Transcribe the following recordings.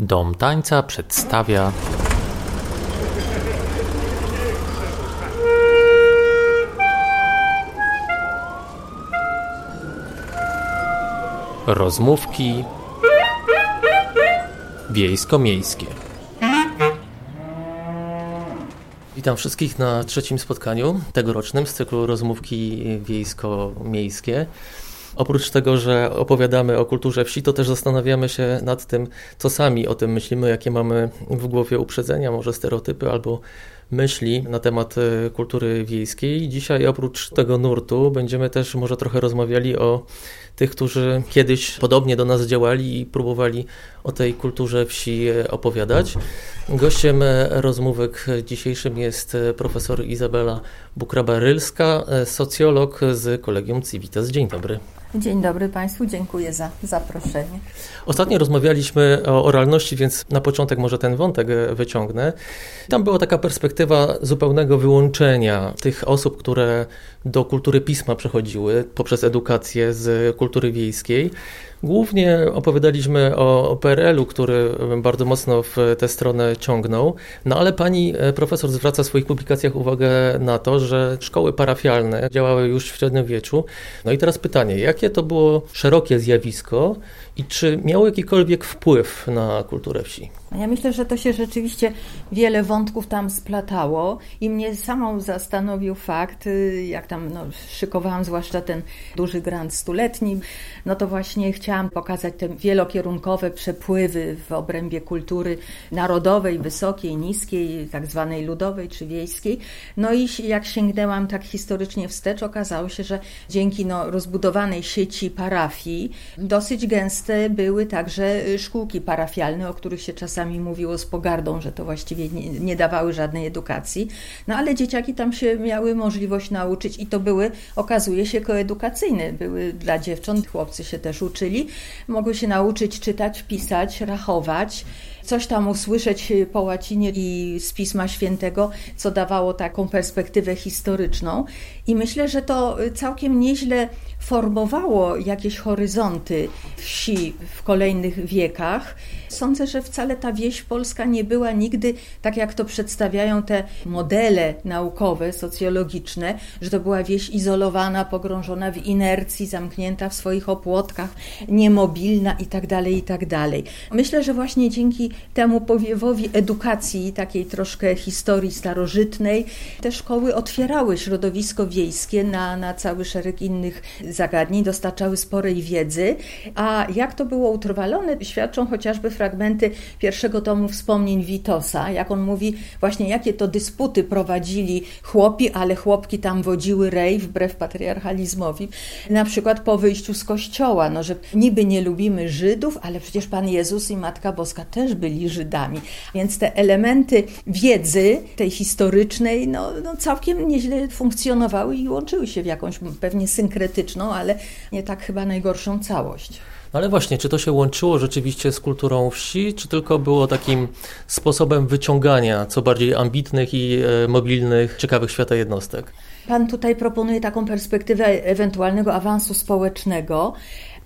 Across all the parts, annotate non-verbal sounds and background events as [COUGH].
Dom Tańca przedstawia rozmówki wiejsko-miejskie. Witam wszystkich na trzecim spotkaniu tegorocznym z cyklu rozmówki wiejsko-miejskie. Oprócz tego, że opowiadamy o kulturze wsi, to też zastanawiamy się nad tym, co sami o tym myślimy, jakie mamy w głowie uprzedzenia, może stereotypy albo myśli na temat e, kultury wiejskiej. Dzisiaj oprócz tego nurtu będziemy też może trochę rozmawiali o tych, którzy kiedyś podobnie do nas działali i próbowali o tej kulturze wsi e, opowiadać. Gościem e, rozmówek dzisiejszym jest profesor Izabela Bukraba-Rylska, socjolog z Kolegium Civitas. Dzień dobry. Dzień dobry Państwu, dziękuję za zaproszenie. Ostatnio rozmawialiśmy o oralności, więc na początek może ten wątek e, wyciągnę. Tam była taka perspektywa zupełnego wyłączenia tych osób, które do kultury pisma przechodziły poprzez edukację z kultury wiejskiej. Głównie opowiadaliśmy o, PRL-u, który bardzo mocno w tę stronę ciągnął, no ale pani e, profesor zwraca w swoich publikacjach uwagę na to, że szkoły parafialne działały już w średniowieczu. No i teraz pytanie, jakie to było szerokie zjawisko i czy miało jakikolwiek wpływ na kulturę wsi? Ja myślę, że to się rzeczywiście wiele wątków tam splatało i mnie samą zastanowił fakt, y, jak tam no, szykowałam zwłaszcza ten duży grant stuletni, no to właśnie chciałam pokazać te wielokierunkowe przepływy w obrębie kultury narodowej, wysokiej, niskiej, tak zwanej ludowej czy wiejskiej. No i jak sięgnęłam tak historycznie wstecz, okazało się, że dzięki no, rozbudowanej sieci parafii dosyć gęste były także y, szkółki parafialne, o których się czasami mówiło z pogardą, że to właściwie nie, nie dawały żadnej edukacji. No ale dzieciaki tam się miały możliwość nauczyć i to były, okazuje się, koedukacyjne. Były dla dziewcząt, chłopcy się też uczyli. Mogły się nauczyć czytać, pisać, rachować coś tam usłyszeć po łacinie i z Pisma Świętego, co dawało taką perspektywę historyczną. I myślę, że to całkiem nieźle formowało jakieś horyzonty wsi w kolejnych wiekach. Sądzę, że wcale ta wieś polska nie była nigdy, tak jak to przedstawiają te modele naukowe, socjologiczne, że to była wieś izolowana, pogrążona w inercji, zamknięta w swoich opłotkach, niemobilna itd., tak itd. Tak Myślę, że właśnie dzięki temu powiewowi edukacji, takiej troszkę historii starożytnej, te szkoły otwierały środowisko wiejskie na, na cały szereg innych zagadnień, dostarczały sporej wiedzy. A jak to było utrwalone, świadczą chociażby fragmenty pierwszego tomu wspomnień Witosa, jak on mówi właśnie, jakie to dysputy prowadzili chłopi, ale chłopki tam wodziły rej wbrew patriarchalizmowi. Na przykład po wyjściu z kościoła, no, że niby nie lubimy Żydów, ale przecież Pan Jezus i Matka Boska też byli Żydami. Więc te elementy wiedzy, tej historycznej, no, no całkiem nieźle funkcjonowały i łączyły się w jakąś pewnie synkretyczną, ale nie tak chyba najgorszą całość. No ale właśnie, czy to się łączyło rzeczywiście z kulturą wsi, czy tylko było takim sposobem wyciągania co bardziej ambitnych i e, mobilnych, ciekawych świata jednostek? Pan tutaj proponuje taką perspektywę ewentualnego awansu społecznego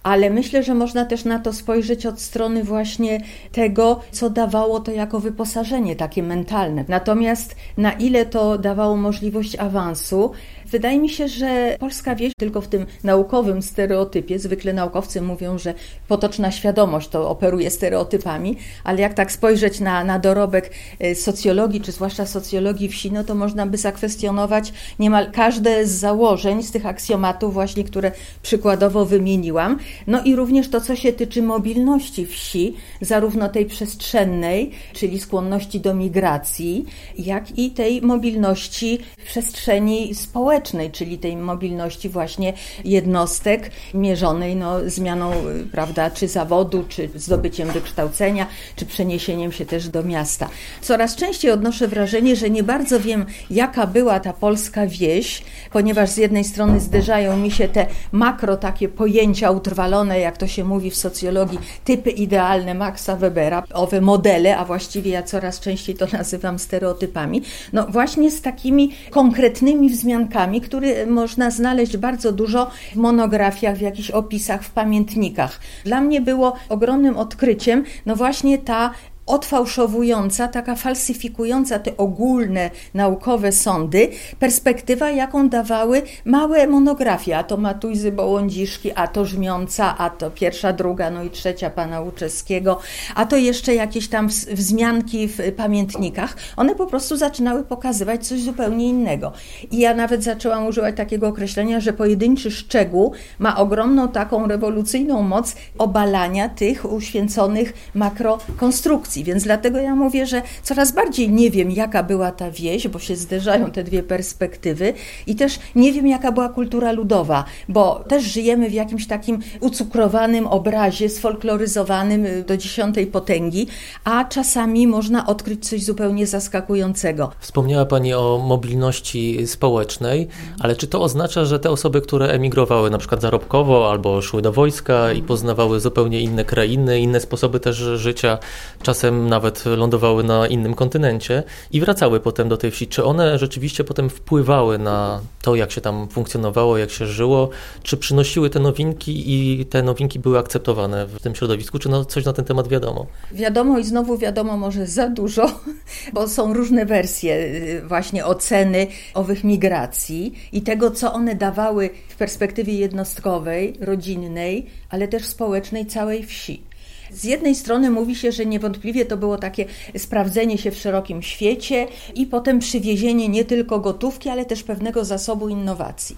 ale myślę, że można też na to spojrzeć od strony właśnie tego, co dawało to jako wyposażenie takie mentalne. Natomiast na ile to dawało możliwość awansu, Wydaje mi się, że polska wieś tylko w tym naukowym stereotypie, zwykle naukowcy mówią, że potoczna świadomość to operuje stereotypami, ale jak tak spojrzeć na, na dorobek e, socjologii, czy zwłaszcza socjologii wsi, no to można by zakwestionować niemal każde z założeń, z tych aksjomatów właśnie, które przykładowo wymieniłam. No i również to, co się tyczy mobilności wsi, zarówno tej przestrzennej, czyli skłonności do migracji, jak i tej mobilności w przestrzeni społecznej społecznej, czyli tej mobilności właśnie jednostek mierzonej no, zmianą prawda, czy zawodu, czy zdobyciem wykształcenia, czy przeniesieniem się też do miasta. Coraz częściej odnoszę wrażenie, że nie bardzo wiem, jaka była ta polska wieś, ponieważ z jednej strony zderzają mi się te makro takie pojęcia utrwalone, jak to się mówi w socjologii, typy idealne Maxa Webera, owe modele, a właściwie ja coraz częściej to [LAUGHS] nazywam stereotypami, no właśnie z takimi konkretnymi wzmiankami, wątkami, który można znaleźć bardzo dużo w monografiach, w jakichś opisach, w pamiętnikach. Dla mnie było ogromnym odkryciem, no właśnie ta odfałszowująca, taka falsyfikująca te ogólne naukowe sądy, perspektywa, jaką dawały małe monografie, a to Matujzy Bołądziszki, a to Żmiąca, a to pierwsza, druga, no i trzecia pana Łuczewskiego, a to jeszcze jakieś tam wzmianki w pamiętnikach. One po prostu zaczynały pokazywać coś zupełnie innego. I ja nawet zaczęłam używać takiego określenia, że pojedynczy szczegół ma ogromną taką rewolucyjną moc obalania tych uświęconych makrokonstrukcji. Więc dlatego ja mówię, że coraz bardziej nie wiem, jaka była ta wieś, bo się zderzają te dwie perspektywy i też nie wiem, jaka była kultura ludowa, bo też żyjemy w jakimś takim ucukrowanym obrazie, sfolkloryzowanym y, do dziesiątej potęgi, a czasami można odkryć coś zupełnie zaskakującego. Wspomniała Pani o mobilności społecznej, ale czy to oznacza, że te osoby, które emigrowały na przykład zarobkowo albo szły do wojska i poznawały zupełnie inne krainy, inne sposoby też życia, czasem czasem nawet lądowały na innym kontynencie i wracały potem do tej wsi. Czy one rzeczywiście potem wpływały na to, jak się tam funkcjonowało, jak się żyło? Czy przynosiły te nowinki i te nowinki były akceptowane w tym środowisku? Czy no coś na ten temat wiadomo? Wiadomo i znowu wiadomo może za dużo, [LAUGHS] bo są różne wersje y, właśnie oceny owych migracji i tego, co one dawały w perspektywie jednostkowej, rodzinnej, ale też społecznej całej wsi. Z jednej strony mówi się, że niewątpliwie to było takie sprawdzenie się w szerokim świecie i potem przywiezienie nie tylko gotówki, ale też pewnego zasobu innowacji.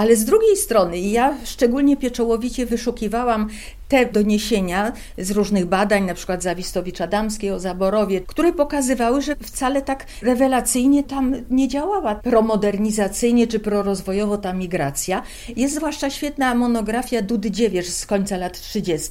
Ale z drugiej strony, ja szczególnie pieczołowicie wyszukiwałam te doniesienia z różnych badań, na przykład Zawistowicz-Adamskiej o Zaborowie, które pokazywały, że wcale tak rewelacyjnie tam nie działała promodernizacyjnie czy prorozwojowo ta migracja. Jest zwłaszcza świetna monografia Dudy Dziewierz z końca lat 30.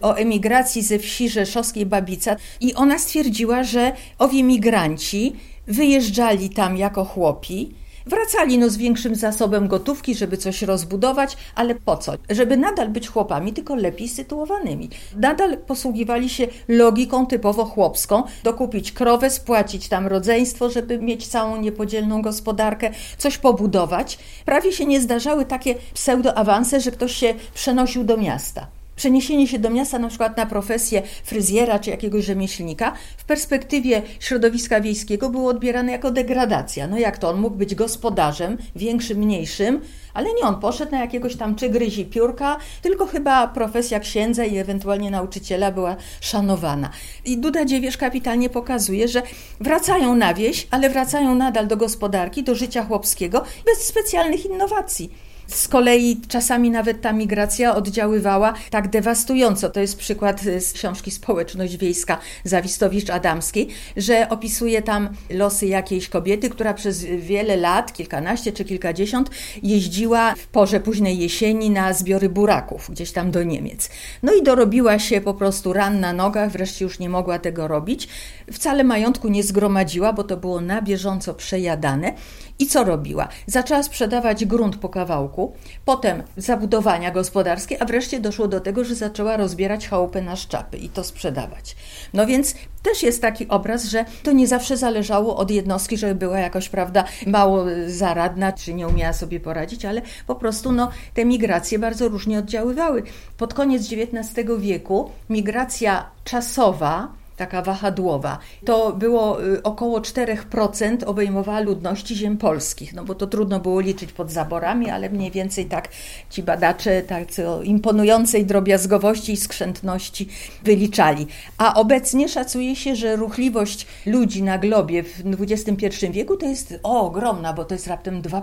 o emigracji ze wsi rzeszowskiej Babica i ona stwierdziła, że owi migranci wyjeżdżali tam jako chłopi, Wracali no z większym zasobem gotówki, żeby coś rozbudować, ale po co? Żeby nadal być chłopami, tylko lepiej sytuowanymi. Nadal posługiwali się logiką typowo chłopską, dokupić krowę, spłacić tam rodzeństwo, żeby mieć całą niepodzielną gospodarkę, coś pobudować. Prawie się nie zdarzały takie pseudoawanse, że ktoś się przenosił do miasta przeniesienie się do miasta na przykład na profesję fryzjera czy jakiegoś rzemieślnika w perspektywie środowiska wiejskiego było odbierane jako degradacja. No jak to? On mógł być gospodarzem, większym, mniejszym, ale nie on poszedł na jakiegoś tam czy piórka, tylko chyba profesja księdza i ewentualnie nauczyciela była szanowana. I Duda Dziewierz kapitalnie pokazuje, że wracają na wieś, ale wracają nadal do gospodarki, do życia chłopskiego bez specjalnych innowacji. Z kolei czasami nawet ta migracja oddziaływała tak dewastująco. To jest przykład z książki Społeczność Wiejska Zawistowicz-Adamskiej, że opisuje tam losy jakiejś kobiety, która przez wiele lat, kilkanaście czy kilkadziesiąt, jeździła w porze późnej jesieni na zbiory buraków gdzieś tam do Niemiec. No i dorobiła się po prostu ran na nogach, wreszcie już nie mogła tego robić. Wcale majątku nie zgromadziła, bo to było na bieżąco przejadane. I co robiła? Zaczęła sprzedawać grunt po kawałku, potem zabudowania gospodarskie, a wreszcie doszło do tego, że zaczęła rozbierać chałupę na szczapy i to sprzedawać. No więc też jest taki obraz, że to nie zawsze zależało od jednostki, żeby była jakoś, prawda, mało zaradna, czy nie umiała sobie poradzić, ale po prostu no, te migracje bardzo różnie oddziaływały. Pod koniec XIX wieku migracja czasowa, taka wahadłowa. To było y, około 4% obejmowała ludności ziem polskich, no bo to trudno było liczyć pod zaborami, ale mniej więcej tak ci badacze tak o imponującej drobiazgowości i skrzętności wyliczali. A obecnie szacuje się, że ruchliwość ludzi na globie w XXI wieku to jest o, ogromna, bo to jest raptem 2%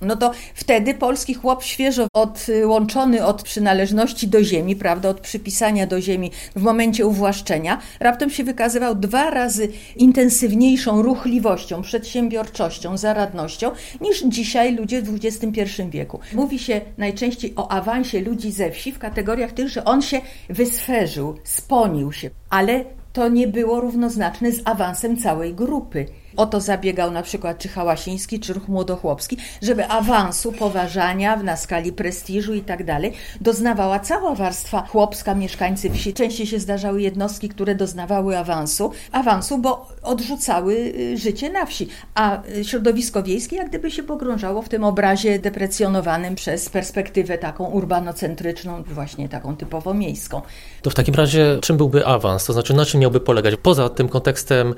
no to wtedy polski chłop świeżo odłączony od przynależności do ziemi, prawda, od przypisania do ziemi w momencie uwłaszczenia, raptem się wykazywał dwa razy intensywniejszą ruchliwością, przedsiębiorczością, zaradnością niż dzisiaj ludzie w XXI wieku. Mówi się najczęściej o awansie ludzi ze wsi w kategoriach tych, że on się wysferzył, sponił się, ale to nie było równoznaczne z awansem całej grupy. O to zabiegał na przykład czy Hałasiński, czy ruch młodochłopski, żeby awansu, poważania na skali prestiżu i tak dalej doznawała cała warstwa chłopska, mieszkańcy wsi. Częściej się zdarzały jednostki, które doznawały awansu, awansu, bo odrzucały y, życie na wsi, a y, środowisko wiejskie jak gdyby się pogrążało w tym obrazie deprecjonowanym przez perspektywę taką urbanocentryczną, właśnie taką typowo miejską. To w takim razie czym byłby awans? To znaczy na czym miałby polegać? Poza tym kontekstem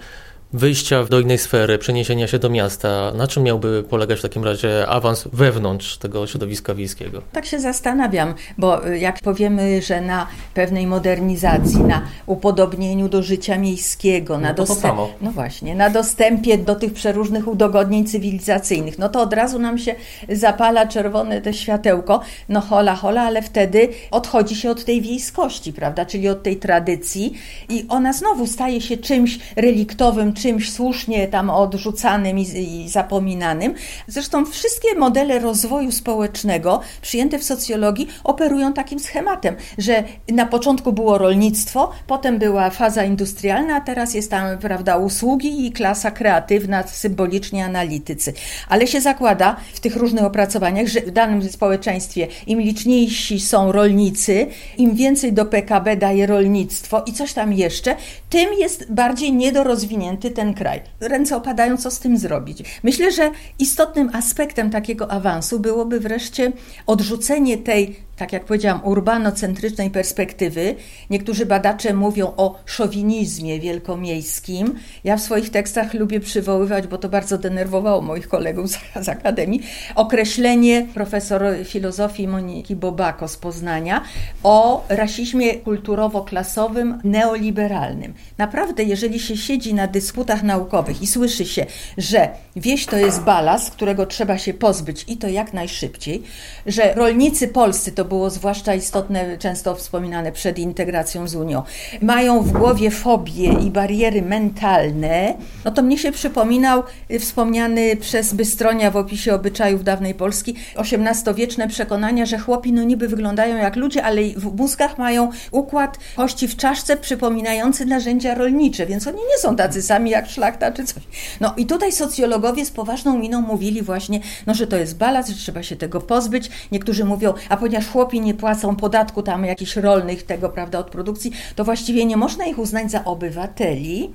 wyjścia do innej sfery, przeniesienia się do miasta, na czym miałby polegać w takim razie awans wewnątrz tego środowiska wiejskiego? Tak się zastanawiam, bo y, jak powiemy, że na pewnej modernizacji, na upodobnieniu do życia miejskiego, na, no dostęp... no właśnie, na dostępie do tych przeróżnych udogodnień cywilizacyjnych, no to od razu nam się zapala czerwone te światełko, no hola, hola, ale wtedy odchodzi się od tej wiejskości, prawda, czyli od tej tradycji i ona znowu staje się czymś reliktowym, czymś słusznie tam odrzucanym i, i zapominanym. Zresztą wszystkie modele rozwoju społecznego przyjęte w socjologii operują takim schematem, że na początku było rolnictwo, potem była faza industrialna, a teraz jest tam, prawda, usługi i klasa kreatywna, symbolicznie analitycy. Ale się zakłada w tych różnych opracowaniach, że w danym społeczeństwie im liczniejsi są rolnicy, im więcej do PKB daje rolnictwo i coś tam jeszcze, tym jest bardziej niedorozwinięty ten kraj. Ręce opadają, co z tym zrobić. Myślę, że istotnym aspektem takiego awansu byłoby wreszcie odrzucenie tej tak jak powiedziałam, urbanocentrycznej perspektywy. Niektórzy badacze mówią o szowinizmie wielkomiejskim. Ja w swoich tekstach lubię przywoływać, bo to bardzo denerwowało moich kolegów z, z Akademii, określenie profesor filozofii Moniki Bobako z Poznania o rasizmie kulturowo-klasowym neoliberalnym. Naprawdę, jeżeli się siedzi na dysputach naukowych i słyszy się, że wieś to jest balast, którego trzeba się pozbyć i to jak najszybciej, że rolnicy polscy to było zwłaszcza istotne, często wspominane przed integracją z Unią, mają w głowie fobie i bariery mentalne, no to mnie się przypominał wspomniany przez Bystronia w opisie obyczajów dawnej Polski XVIII-wieczne przekonania, że chłopi no niby wyglądają jak ludzie, ale w mózgach mają układ kości w czaszce przypominający narzędzia rolnicze, więc oni nie są tacy sami jak szlachta czy coś. No i tutaj socjologowie z poważną miną mówili właśnie, no, że to jest balans, że trzeba się tego pozbyć. Niektórzy mówią, a ponieważ chłopi nie płacą podatku tam jakichś rolnych tego, prawda, od produkcji, to właściwie nie można ich uznać za obywateli,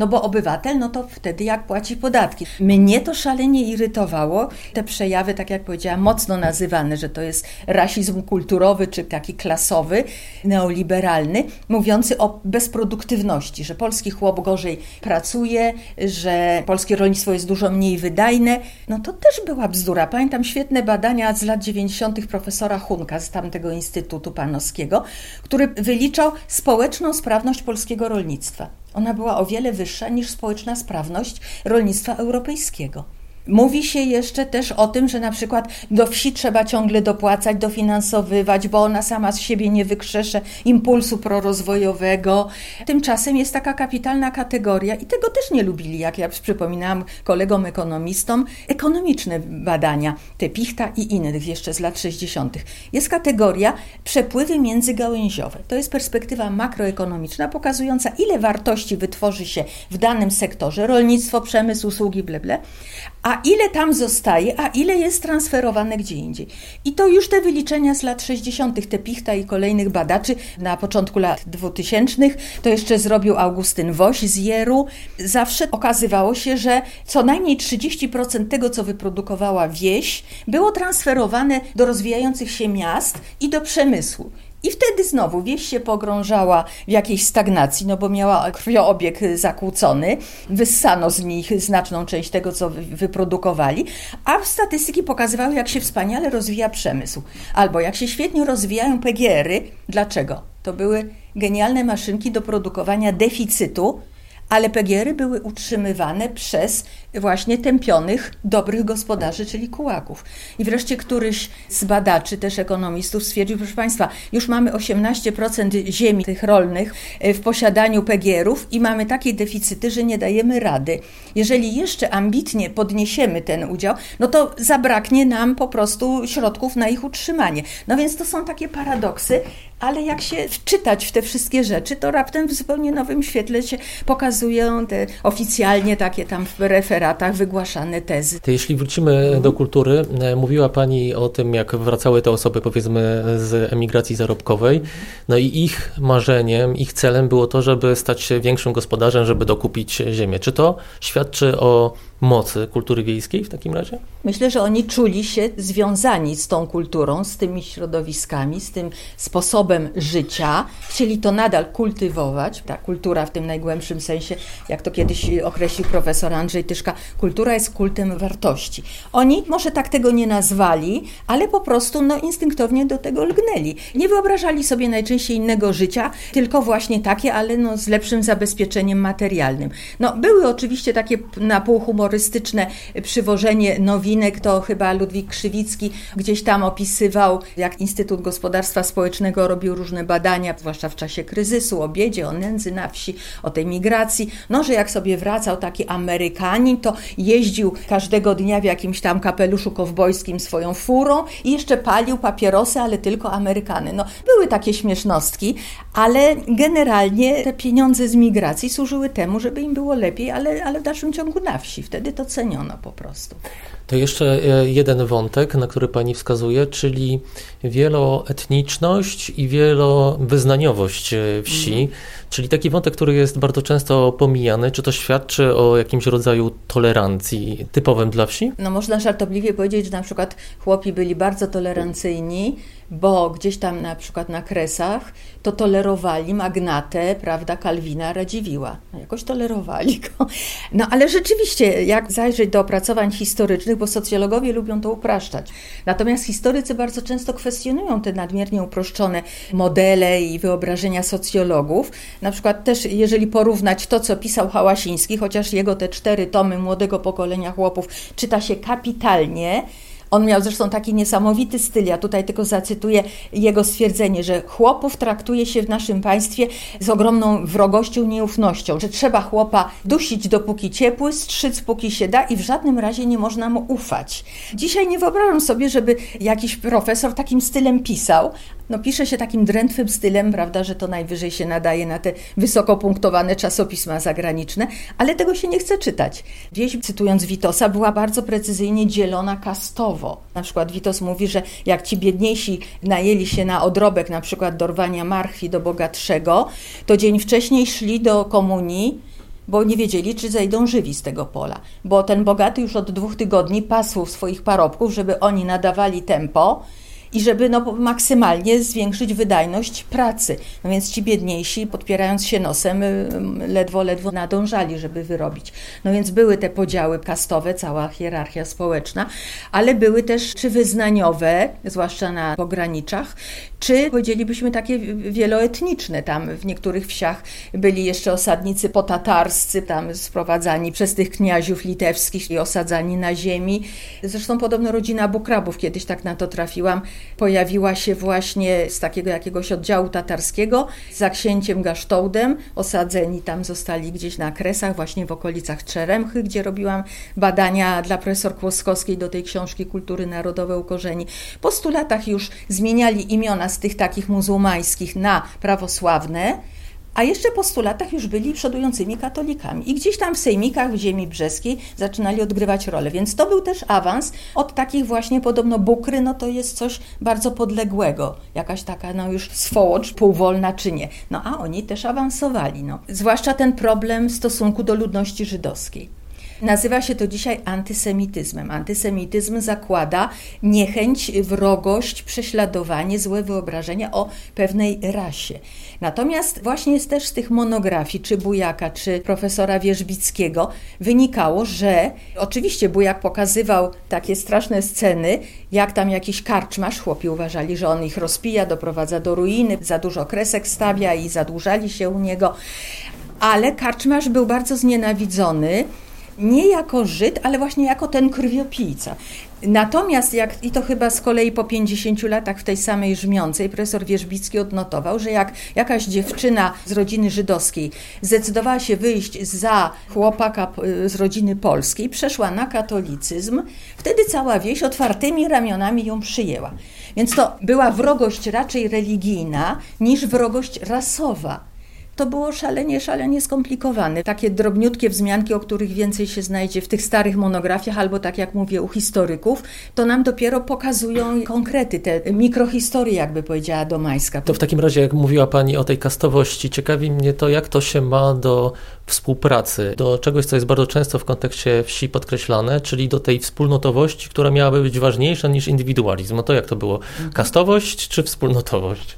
no bo obywatel, no to wtedy jak płaci podatki. Mnie to szalenie irytowało, te przejawy, tak jak powiedziałam, mocno nazywane, że to jest rasizm kulturowy czy taki klasowy, neoliberalny, mówiący o bezproduktywności, że polski chłop gorzej pracuje, że polskie rolnictwo jest dużo mniej wydajne. No to też była bzdura. Pamiętam świetne badania z lat 90. profesora Hunka z tamtego Instytutu Panowskiego, który wyliczał społeczną sprawność polskiego rolnictwa. Ona była o wiele wyższa niż społeczna sprawność rolnictwa europejskiego. Mówi się jeszcze też o tym, że na przykład do wsi trzeba ciągle dopłacać, dofinansowywać, bo ona sama z siebie nie wykrzesze impulsu prorozwojowego. Tymczasem jest taka kapitalna kategoria i tego też nie lubili, jak ja przypominałam kolegom ekonomistom, ekonomiczne badania, te Pichta i innych jeszcze z lat 60. Jest kategoria przepływy międzygałęziowe. To jest perspektywa makroekonomiczna pokazująca, ile wartości wytworzy się w danym sektorze, rolnictwo, przemysł, usługi, bleble, a ile tam zostaje, a ile jest transferowane gdzie indziej. I to już te wyliczenia z lat 60., te Pichta i kolejnych badaczy na początku lat 2000, to jeszcze zrobił Augustyn Woś z Jeru. Zawsze okazywało się, że co najmniej 30% tego, co wyprodukowała wieś, było transferowane do rozwijających się miast i do przemysłu. I wtedy znowu wieś się pogrążała w jakiejś stagnacji, no bo miała krwioobieg zakłócony, wyssano z nich znaczną część tego, co wyprodukowali, a statystyki pokazywały, jak się wspaniale rozwija przemysł, albo jak się świetnie rozwijają PGR-y. Dlaczego? To były genialne maszynki do produkowania deficytu, ale PGR-y były utrzymywane przez właśnie tępionych, dobrych gospodarzy, czyli kułaków. I wreszcie któryś z badaczy, też ekonomistów stwierdził, proszę Państwa, już mamy 18% ziemi tych rolnych e, w posiadaniu PGR-ów i mamy takie deficyty, że nie dajemy rady. Jeżeli jeszcze ambitnie podniesiemy ten udział, no to zabraknie nam po prostu środków na ich utrzymanie. No więc to są takie paradoksy, ale jak się wczytać w te wszystkie rzeczy, to raptem w zupełnie nowym świetle się pokazują te oficjalnie takie tam w referatach wygłaszane tezy. To jeśli wrócimy do kultury, e, mówiła Pani o tym, jak wracały te osoby powiedzmy z emigracji zarobkowej, no i ich marzeniem, ich celem było to, żeby stać się większym gospodarzem, żeby dokupić ziemię. Czy to świadczy o mocy kultury wiejskiej w takim razie? Myślę, że oni czuli się związani z tą kulturą, z tymi środowiskami, z tym sposobem życia. Chcieli to nadal kultywować. Ta kultura w tym najgłębszym sensie, jak to kiedyś określił profesor Andrzej Tyszka, kultura jest kultem wartości. Oni może tak tego nie nazwali, ale po prostu no, instynktownie do tego lgnęli. Nie wyobrażali sobie najczęściej innego życia, tylko właśnie takie, ale no, z lepszym zabezpieczeniem materialnym. No, były oczywiście takie na pół humorystyczne przywożenie nowinek, to chyba Ludwik Krzywicki gdzieś tam opisywał, jak Instytut Gospodarstwa Społecznego robił różne badania, zwłaszcza w czasie kryzysu, o biedzie, o nędzy na wsi, o tej migracji. No, że jak sobie wracał taki Amerykanin, to jeździł każdego dnia w jakimś tam kapeluszu kowbojskim swoją furą i jeszcze palił papierosy, ale tylko Amerykany. No, były takie śmiesznostki, ale generalnie te pieniądze z migracji służyły temu, żeby im było lepiej, ale, ale w dalszym ciągu na wsi. Wtedy to ceniono po prostu. To jeszcze e, jeden wątek, na który Pani wskazuje, czyli wieloetniczność i wielowyznaniowość e, wsi, mm. czyli taki wątek, który jest bardzo często pomijany. Czy to świadczy o jakimś rodzaju tolerancji typowym dla wsi? No można żartobliwie powiedzieć, że na przykład chłopi byli bardzo tolerancyjni, bo gdzieś tam na przykład na Kresach to tolerowali magnatę, prawda, Kalwina Radziwiła. No, jakoś tolerowali go. No ale rzeczywiście, jak zajrzeć do opracowań historycznych, bo socjologowie lubią to upraszczać. Natomiast historycy bardzo często kwestionują te nadmiernie uproszczone modele i wyobrażenia socjologów. Na przykład też, jeżeli porównać to, co pisał Hałasiński, chociaż jego te cztery tomy młodego pokolenia chłopów czyta się kapitalnie, on miał zresztą taki niesamowity styl. Ja tutaj tylko zacytuję jego stwierdzenie, że chłopów traktuje się w naszym państwie z ogromną wrogością, nieufnością, że trzeba chłopa dusić dopóki ciepły, strzyc póki się da i w żadnym razie nie można mu ufać. Dzisiaj nie wyobrażam sobie, żeby jakiś profesor takim stylem pisał, no pisze się takim drętwym stylem, prawda, że to najwyżej się nadaje na te wysoko punktowane czasopisma zagraniczne, ale tego się nie chce czytać. Wieś, cytując Witosa, była bardzo precyzyjnie dzielona kastowo. Na przykład Witos mówi, że jak ci biedniejsi najęli się na odrobek, na przykład dorwania marchwi do bogatszego, to dzień wcześniej szli do komunii, bo nie wiedzieli, czy zejdą żywi z tego pola. Bo ten bogaty już od dwóch tygodni pasł swoich parobków, żeby oni nadawali tempo, i żeby no, maksymalnie zwiększyć wydajność pracy. No więc ci biedniejsi, podpierając się nosem, y, ledwo, ledwo nadążali, żeby wyrobić. No więc były te podziały kastowe, cała hierarchia społeczna, ale były też czy wyznaniowe, zwłaszcza na pograniczach, czy powiedzielibyśmy takie wieloetniczne. Tam w niektórych wsiach byli jeszcze osadnicy potatarscy, tam sprowadzani przez tych kniaziów litewskich i osadzani na ziemi. Zresztą podobno rodzina Bukrabów, kiedyś tak na to trafiłam, pojawiła się właśnie z takiego jakiegoś oddziału tatarskiego za księciem Gasztołdem. Osadzeni tam zostali gdzieś na Kresach, właśnie w okolicach Czeremchy, gdzie robiłam badania dla profesor Kłoskowskiej do tej książki Kultury Narodowe u korzeni. Po stu latach już zmieniali imiona z tych takich muzułmańskich na prawosławne, a jeszcze po stu latach już byli przodującymi katolikami. I gdzieś tam w sejmikach w ziemi brzeskiej zaczynali odgrywać rolę. Więc to był też awans od takich właśnie podobno bukry, no to jest coś bardzo podległego. Jakaś taka no już swołocz, półwolna czy nie. No a oni też awansowali. No. Zwłaszcza ten problem stosunku do ludności żydowskiej. Nazywa się to dzisiaj antysemityzmem. Antysemityzm zakłada niechęć, wrogość, prześladowanie, złe wyobrażenia o pewnej rasie. Natomiast właśnie jest też z tych monografii, czy Bujaka, czy profesora Wierzbickiego, wynikało, że oczywiście Bujak pokazywał takie straszne sceny, jak tam jakiś karczmasz, chłopi uważali, że on ich rozpija, doprowadza do ruiny, za dużo kresek stawia i zadłużali się u niego. Ale karczmasz był bardzo znienawidzony nie jako Żyd, ale właśnie jako ten krwiopijca. Natomiast, jak, i to chyba z kolei po 50 latach w tej samej Żmiącej, profesor Wierzbicki odnotował, że jak jakaś dziewczyna z rodziny żydowskiej zdecydowała się wyjść za chłopaka z rodziny polskiej, przeszła na katolicyzm, wtedy cała wieś otwartymi ramionami ją przyjęła. Więc to była wrogość raczej religijna niż wrogość rasowa to było szalenie, szalenie skomplikowane. Takie drobniutkie wzmianki, o których więcej się znajdzie w tych starych monografiach, albo tak jak mówię, u historyków, to nam dopiero pokazują konkrety, te mikrohistorie, jakby powiedziała Domańska. To w takim razie, jak mówiła Pani o tej kastowości, ciekawi mnie to, jak to się ma do współpracy, do czegoś, co jest bardzo często w kontekście wsi podkreślane, czyli do tej wspólnotowości, która miałaby być ważniejsza niż indywidualizm. No to jak to było? Mhm. Kastowość czy wspólnotowość?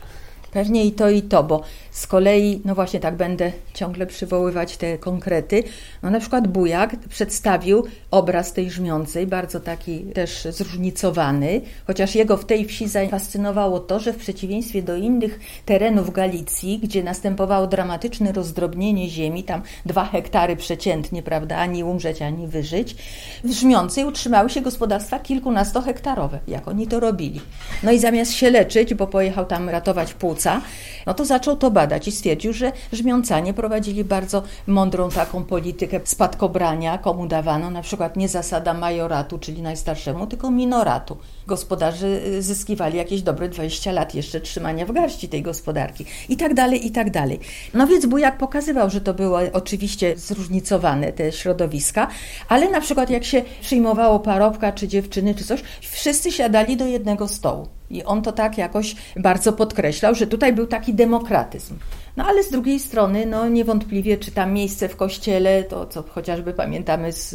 Pewnie i to, i to, bo z kolei, no właśnie tak będę ciągle przywoływać te konkrety. No na przykład Bujak przedstawił obraz tej żmiącej, bardzo taki też zróżnicowany, chociaż jego w tej wsi zafascynowało to, że w przeciwieństwie do innych terenów Galicji, gdzie następowało dramatyczne rozdrobnienie ziemi, tam dwa hektary przeciętnie, prawda, ani umrzeć, ani wyżyć, w żmiącej utrzymały się gospodarstwa kilkunastohektarowe, jak oni to robili. No i zamiast się leczyć, bo pojechał tam ratować płuca, no to zaczął to badać i stwierdził, że Żmiącanie prowadzili bardzo mądrą taką politykę spadkobrania, komu dawano na przykład nie zasada majoratu, czyli najstarszemu, tylko minoratu. Gospodarze y, zyskiwali jakieś dobre 20 lat jeszcze trzymania w garści tej gospodarki i tak dalej, i tak dalej. No więc Bujak pokazywał, że to były oczywiście zróżnicowane te środowiska, ale na przykład jak się przyjmowało parobka, czy dziewczyny, czy coś, wszyscy siadali do jednego stołu. I on to tak jakoś bardzo podkreślał, że tutaj był taki demokratyzm. No ale z drugiej strony, no niewątpliwie, czy tam miejsce w kościele, to co chociażby pamiętamy z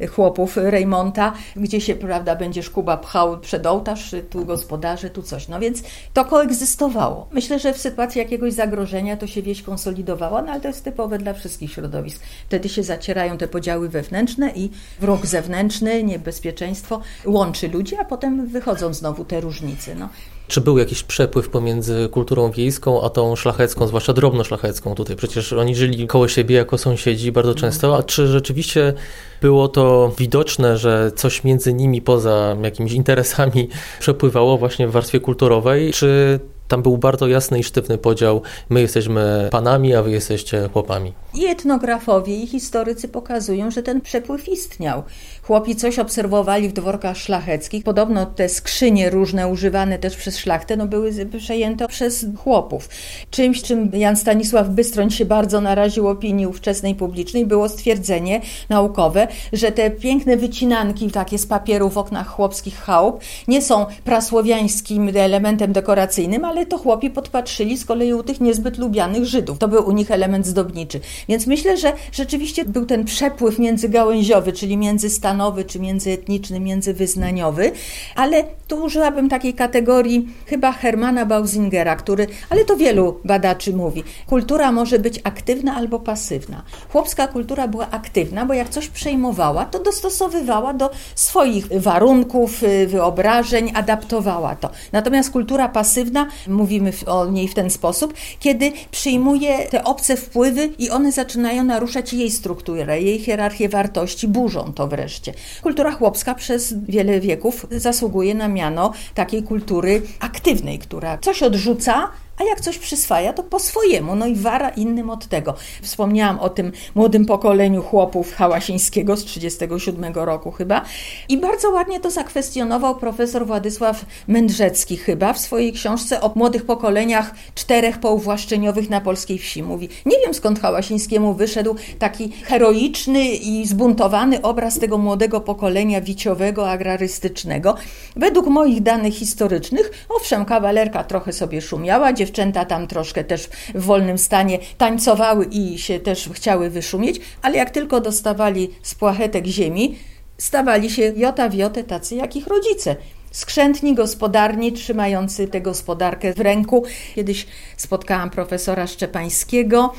y, chłopów Reymonta, gdzie się, prawda, będzie szkuba pchał przed ołtarz, tu gospodarze, tu coś. No więc to koegzystowało. Myślę, że w sytuacji jakiegoś zagrożenia to się wieś konsolidowała, no ale to jest typowe dla wszystkich środowisk. Wtedy się zacierają te podziały wewnętrzne i wróg zewnętrzny, niebezpieczeństwo łączy ludzi, a potem wychodzą znowu te różnice. No. Czy był jakiś przepływ pomiędzy kulturą wiejską a tą szlachecką, zwłaszcza drobnoszlachecką tutaj? Przecież oni żyli koło siebie jako sąsiedzi bardzo często. A czy rzeczywiście było to widoczne, że coś między nimi poza jakimiś interesami przepływało właśnie w warstwie kulturowej? Czy tam był bardzo jasny i sztywny podział. My jesteśmy panami, a wy jesteście chłopami. I etnografowie, i historycy pokazują, że ten przepływ istniał. Chłopi coś obserwowali w dworkach szlacheckich. Podobno te skrzynie różne używane też przez szlachtę no były przejęte przez chłopów. Czymś, czym Jan Stanisław Bystroń się bardzo naraził opinii ówczesnej publicznej, było stwierdzenie naukowe, że te piękne wycinanki takie z papieru w oknach chłopskich chałup nie są prasłowiańskim elementem dekoracyjnym, ale to chłopi podpatrzyli z kolei u tych niezbyt lubianych Żydów. To był u nich element zdobniczy. Więc myślę, że rzeczywiście był ten przepływ międzygałęziowy, czyli międzystanowy, czy międzyetniczny, międzywyznaniowy, ale tu użyłabym takiej kategorii chyba Hermana Bausingera, który, ale to wielu badaczy mówi, kultura może być aktywna albo pasywna. Chłopska kultura była aktywna, bo jak coś przejmowała, to dostosowywała do swoich warunków, y, wyobrażeń, adaptowała to. Natomiast kultura pasywna, mówimy o niej w ten sposób, kiedy przyjmuje te obce wpływy i one zaczynają naruszać jej strukturę, jej hierarchię wartości, burzą to wreszcie. Kultura chłopska przez wiele wieków zasługuje na miano takiej kultury aktywnej, która coś odrzuca, a jak coś przyswaja, to po swojemu, no i wara innym od tego. Wspomniałam o tym młodym pokoleniu chłopów Hałasińskiego z 37 roku chyba i bardzo ładnie to zakwestionował profesor Władysław Mędrzecki chyba w swojej książce o młodych pokoleniach czterech połwłaszczeniowych na polskiej wsi. Mówi, nie wiem skąd Hałasińskiemu wyszedł taki heroiczny i zbuntowany obraz tego młodego pokolenia wiciowego, agrarystycznego. Według moich danych historycznych, owszem, kawalerka trochę sobie szumiała, dziewczęta tam troszkę też w wolnym stanie tańcowały i się też chciały wyszumieć, ale jak tylko dostawali z płachetek ziemi, stawali się jota w jotę tacy jak ich rodzice skrzętni, gospodarni, trzymający tę gospodarkę w ręku. Kiedyś spotkałam profesora Szczepańskiego,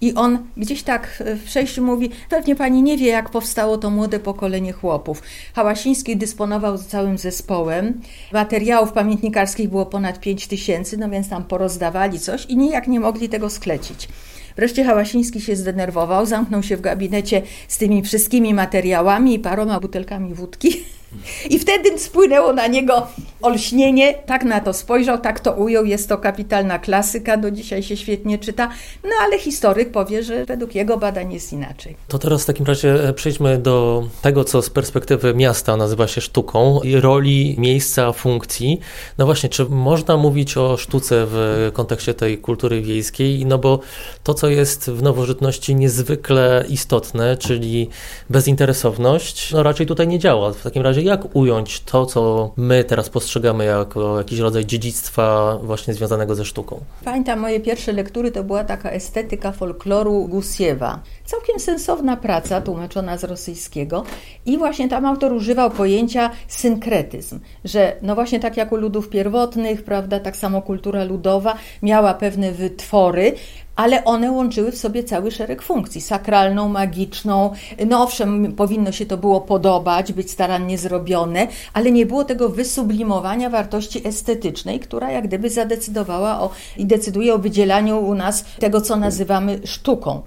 i on gdzieś tak w przejściu mówi: Pewnie pani nie wie, jak powstało to młode pokolenie chłopów. Hałasiński dysponował całym zespołem. Materiałów pamiętnikarskich było ponad 5 tysięcy, no więc tam porozdawali coś i nijak nie mogli tego sklecić. Wreszcie Hałasiński się zdenerwował, zamknął się w gabinecie z tymi wszystkimi materiałami i paroma butelkami wódki. [LAUGHS] I wtedy spłynęło na niego olśnienie, tak na to spojrzał, tak to ujął, jest to kapitalna klasyka, do dzisiaj się świetnie czyta, no ale historyk powie, że według jego badań jest inaczej. To teraz w takim razie e, przejdźmy do tego, co z perspektywy miasta nazywa się sztuką roli miejsca, funkcji. No właśnie, czy można mówić o sztuce w kontekście tej kultury wiejskiej? No bo to, co jest w nowożytności niezwykle istotne, czyli bezinteresowność, no raczej tutaj nie działa. W takim razie jak ująć to, co my teraz postrzegamy jako jakiś rodzaj dziedzictwa właśnie związanego ze sztuką? Pamiętam moje pierwsze lektury, to była taka estetyka folkloru Gusiewa. Całkiem sensowna praca, tłumaczona z rosyjskiego i właśnie tam autor używał pojęcia synkretyzm, że no właśnie tak jak u ludów pierwotnych, prawda, tak samo kultura ludowa miała pewne wytwory, ale one łączyły w sobie cały szereg funkcji, sakralną, magiczną. No owszem, powinno się to było podobać, być starannie zrobione, ale nie było tego wysublimowania wartości estetycznej, która jak gdyby zadecydowała o i decyduje o wydzielaniu u nas tego, co nazywamy sztuką.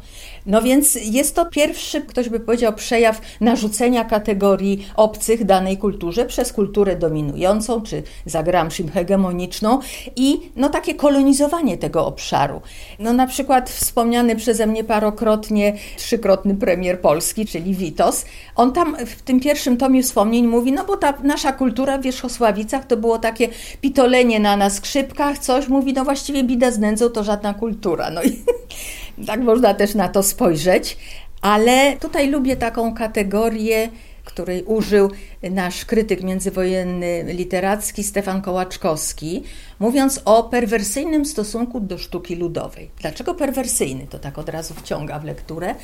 No więc jest to pierwszy, ktoś by powiedział, przejaw narzucenia kategorii obcych danej kulturze przez kulturę dominującą, czy za Gramsci'm hegemoniczną i no takie kolonizowanie tego obszaru. No na przykład wspomniany przeze mnie parokrotnie trzykrotny premier Polski, czyli Witos, on tam w tym pierwszym tomie wspomnień mówi, no bo ta nasza kultura w Wierzchosławicach to było takie pitolenie na nas skrzypkach, coś, mówi, no właściwie bida z nędzą to żadna kultura. No i [LAUGHS] tak można też na to spojrzeć, ale tutaj lubię taką kategorię, której użył nasz krytyk międzywojenny literacki Stefan Kołaczkowski, mówiąc o perwersyjnym stosunku do sztuki ludowej. Dlaczego perwersyjny? To tak od razu wciąga w lekturę.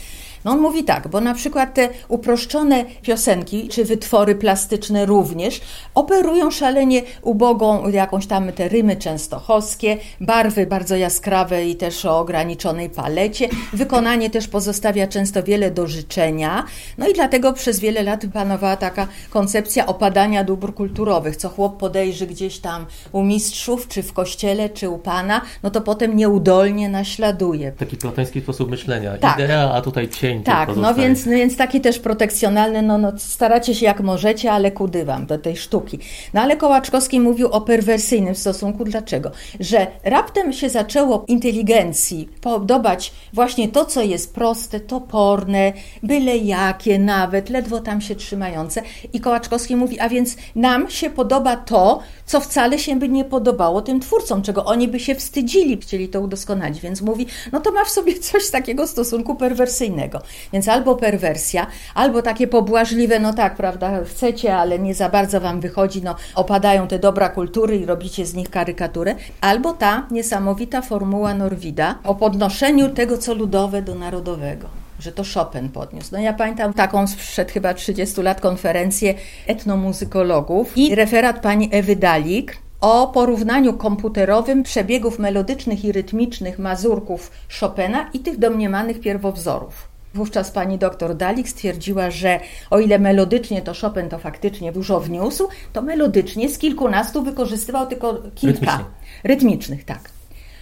No on mówi tak, bo na przykład te uproszczone piosenki, czy wytwory plastyczne również, operują szalenie ubogą jakąś tam te rymy częstochowskie, barwy bardzo jaskrawe i też o ograniczonej palecie. Wykonanie też pozostawia często wiele do życzenia. No i dlatego przez wiele lat panowała taka koncepcja opadania dóbr kulturowych. Co chłop podejrzy gdzieś tam u mistrzów, czy w kościele, czy u pana, no to potem nieudolnie naśladuje. Taki platoński sposób myślenia. Tak. Idea, a tutaj cień. Tak, no więc, no więc taki też protekcjonalny, no, no staracie się jak możecie, ale kudy wam do tej sztuki. No ale Kołaczkowski mówił o perwersyjnym stosunku. Dlaczego? Że raptem się zaczęło inteligencji podobać właśnie to, co jest proste, toporne, byle jakie nawet, ledwo tam się trzymające. I Kołaczkowski mówi, a więc nam się podoba to, co wcale się by nie podobało tym twórcom, czego oni by się wstydzili, chcieli to udoskonalić. Więc mówi, no to ma w sobie coś takiego stosunku perwersyjnego. Więc albo perwersja, albo takie pobłażliwe, no tak, prawda, chcecie, ale nie za bardzo wam wychodzi, no opadają te dobra kultury i robicie z nich karykaturę, albo ta niesamowita formuła Norwida o podnoszeniu tego, co ludowe do narodowego że to Chopin podniósł. No ja pamiętam taką sprzed chyba 30 lat konferencję etnomuzykologów i referat pani Ewy Dalik, o porównaniu komputerowym przebiegów melodycznych i rytmicznych mazurków Chopina i tych domniemanych pierwowzorów. Wówczas pani doktor Dalik stwierdziła, że o ile melodycznie to Chopin to faktycznie dużo wniósł, to melodycznie z kilkunastu wykorzystywał tylko kilka. Rytmicznie. Rytmicznych, tak.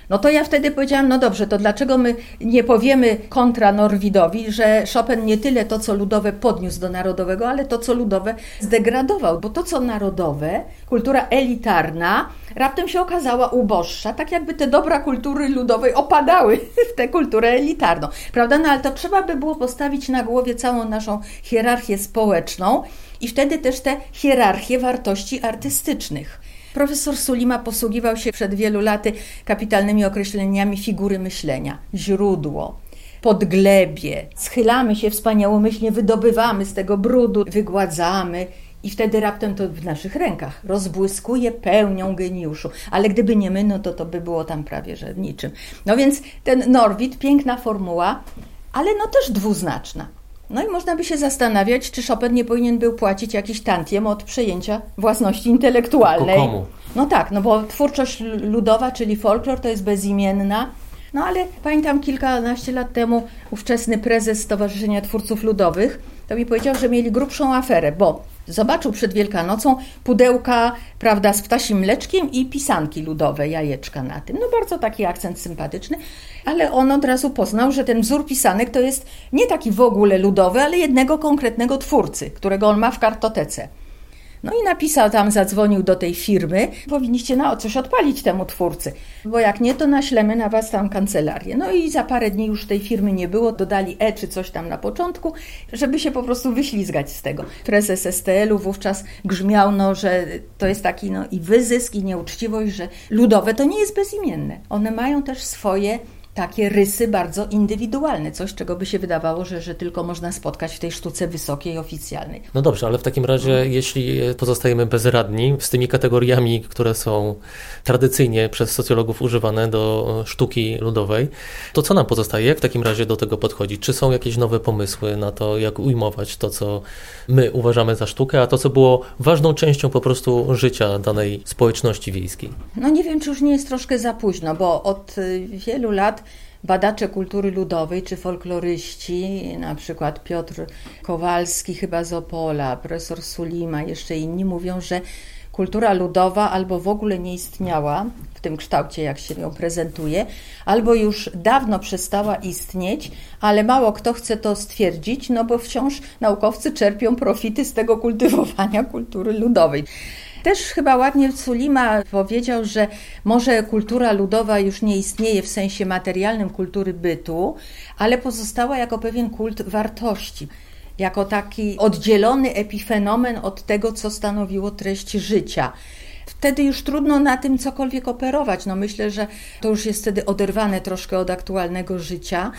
No to ja wtedy powiedziałam, no dobrze, to dlaczego my nie powiemy kontra Norwidowi, że Chopin nie tyle to, co ludowe podniósł do narodowego, ale to, co ludowe zdegradował, bo to, co narodowe, kultura elitarna, raptem się okazała uboższa, tak jakby te dobra kultury ludowej opadały w tę kulturę elitarną, prawda? No ale to trzeba by było postawić na głowie całą naszą hierarchię społeczną i wtedy też tę hierarchię wartości artystycznych. Profesor Sulima posługiwał się przed wielu laty kapitalnymi określeniami figury myślenia. Źródło, podglebie, schylamy się wspaniałomyślnie, wydobywamy z tego brudu, wygładzamy. I wtedy raptem to w naszych rękach rozbłyskuje pełnią geniuszu. Ale gdyby nie my, no to to by było tam prawie że niczym. No więc ten Norwid, piękna formuła, ale no też dwuznaczna. No i można by się zastanawiać, czy Chopin nie powinien był płacić jakiś tantiem od przejęcia własności intelektualnej. komu? No tak, no bo twórczość ludowa, czyli folklor, to jest bezimienna, No ale pamiętam kilkanaście lat temu ówczesny prezes Stowarzyszenia Twórców Ludowych to mi powiedział, że mieli grubszą aferę, bo zobaczył przed Wielkanocą pudełka, prawda, z ptasim mleczkiem i pisanki ludowe, jajeczka na tym. No bardzo taki akcent sympatyczny, ale on od razu poznał, że ten wzór pisanek to jest nie taki w ogóle ludowy, ale jednego konkretnego twórcy, którego on ma w kartotece. No i napisał tam, zadzwonił do tej firmy, powinniście na coś odpalić temu twórcy, bo jak nie, to naślemy na was tam kancelarię. No i za parę dni już tej firmy nie było, dodali E czy coś tam na początku, żeby się po prostu wyślizgać z tego. Prezes STL-u wówczas grzmiał, no, że to jest taki no, i wyzysk, i nieuczciwość, że ludowe to nie jest bezimienne. One mają też swoje takie rysy bardzo indywidualne, coś czego by się wydawało, że, że tylko można spotkać w tej sztuce wysokiej, oficjalnej. No dobrze, ale w takim razie, jeśli pozostajemy bezradni z tymi kategoriami, które są tradycyjnie przez socjologów używane do sztuki ludowej, to co nam pozostaje? Jak w takim razie do tego podchodzić? Czy są jakieś nowe pomysły na to, jak ujmować to, co my uważamy za sztukę, a to, co było ważną częścią po prostu życia danej społeczności wiejskiej? No nie wiem, czy już nie jest troszkę za późno, bo od y, wielu lat badacze kultury ludowej czy folkloryści, na przykład Piotr Kowalski chyba z Opola, profesor Sulima, jeszcze inni mówią, że kultura ludowa albo w ogóle nie istniała w tym kształcie, jak się ją prezentuje, albo już dawno przestała istnieć, ale mało kto chce to stwierdzić, no bo wciąż naukowcy czerpią profity z tego kultywowania kultury ludowej. Też chyba ładnie Sulima powiedział, że może kultura ludowa już nie istnieje w sensie materialnym kultury bytu, ale pozostała jako pewien kult wartości jako taki oddzielony epifenomen od tego, co stanowiło treść życia wtedy już trudno na tym cokolwiek operować. No myślę, że to już jest wtedy oderwane troszkę od aktualnego życia,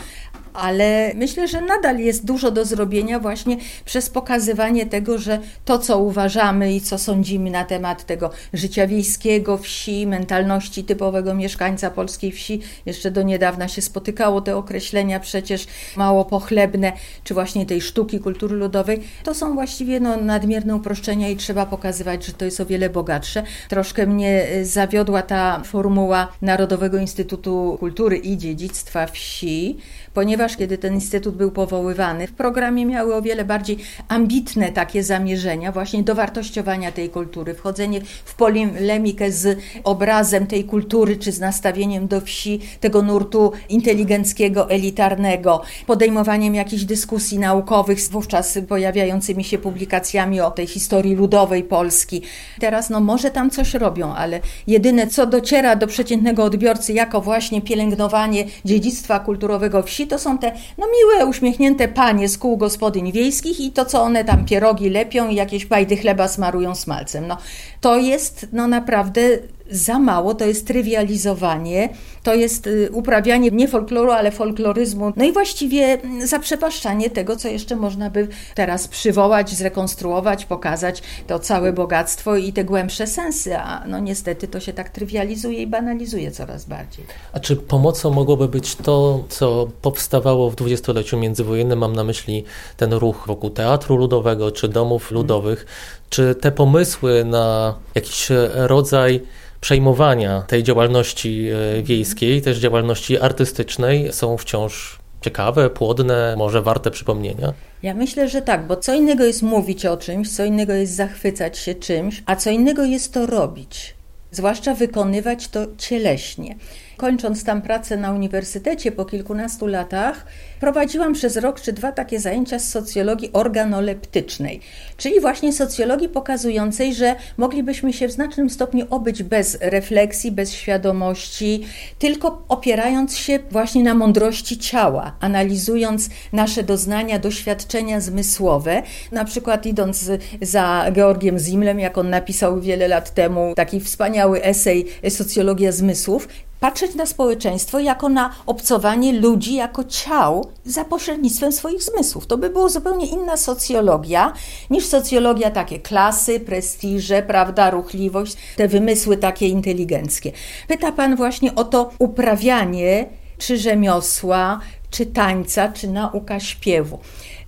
ale myślę, że nadal jest dużo do zrobienia właśnie przez pokazywanie tego, że to, co uważamy i co sądzimy na temat tego życia wiejskiego, wsi, mentalności typowego mieszkańca polskiej wsi, jeszcze do niedawna się spotykało te określenia przecież mało pochlebne, czy właśnie tej sztuki kultury ludowej, to są właściwie no, nadmierne uproszczenia i trzeba pokazywać, że to jest o wiele bogatsze. Troszkę mnie zawiodła ta formuła Narodowego Instytutu Kultury i Dziedzictwa Wsi, ponieważ kiedy ten instytut był powoływany, w programie miały o wiele bardziej ambitne takie zamierzenia, właśnie dowartościowania tej kultury, wchodzenie w polemikę z obrazem tej kultury, czy z nastawieniem do wsi tego nurtu inteligenckiego, elitarnego, podejmowaniem jakichś dyskusji naukowych z wówczas pojawiającymi się publikacjami o tej historii ludowej Polski. Teraz, no może tam coś robią, ale jedyne, co dociera do przeciętnego odbiorcy jako właśnie pielęgnowanie dziedzictwa kulturowego wsi, to są te no, miłe, uśmiechnięte panie z kół gospodyń wiejskich i to, co one tam pierogi lepią i jakieś bajdy chleba smarują smalcem. No, to jest no, naprawdę za mało, to jest trywializowanie, to jest y, uprawianie nie folkloru, ale folkloryzmu, no i właściwie mm, zaprzepaszczanie tego, co jeszcze można by teraz przywołać, zrekonstruować, pokazać to całe bogactwo i te głębsze sensy, a no niestety to się tak trywializuje i banalizuje coraz bardziej. A czy pomocą mogłoby być to, co powstawało w dwudziestoleciu międzywojennym, mam na myśli ten ruch wokół teatru ludowego czy domów ludowych, czy te pomysły na jakiś rodzaj przejmowania tej działalności e, wiejskiej, też działalności artystycznej są wciąż ciekawe, płodne, może warte przypomnienia? Ja myślę, że tak, bo co innego jest mówić o czymś, co innego jest zachwycać się czymś, a co innego jest to robić, zwłaszcza wykonywać to cieleśnie kończąc tam pracę na uniwersytecie po kilkunastu latach, prowadziłam przez rok czy dwa takie zajęcia z socjologii organoleptycznej, czyli właśnie socjologii pokazującej, że moglibyśmy się w znacznym stopniu obyć bez refleksji, bez świadomości, tylko opierając się właśnie na mądrości ciała, analizując nasze doznania, doświadczenia zmysłowe, na przykład idąc za Georgiem Zimlem, jak on napisał wiele lat temu taki wspaniały esej Socjologia zmysłów, patrzeć na społeczeństwo jako na obcowanie ludzi jako ciał za pośrednictwem swoich zmysłów. To by było zupełnie inna socjologia niż socjologia takie klasy, prestiże, prawda, ruchliwość, te wymysły takie inteligenckie. Pyta Pan właśnie o to uprawianie czy rzemiosła, czy tańca, czy nauka śpiewu.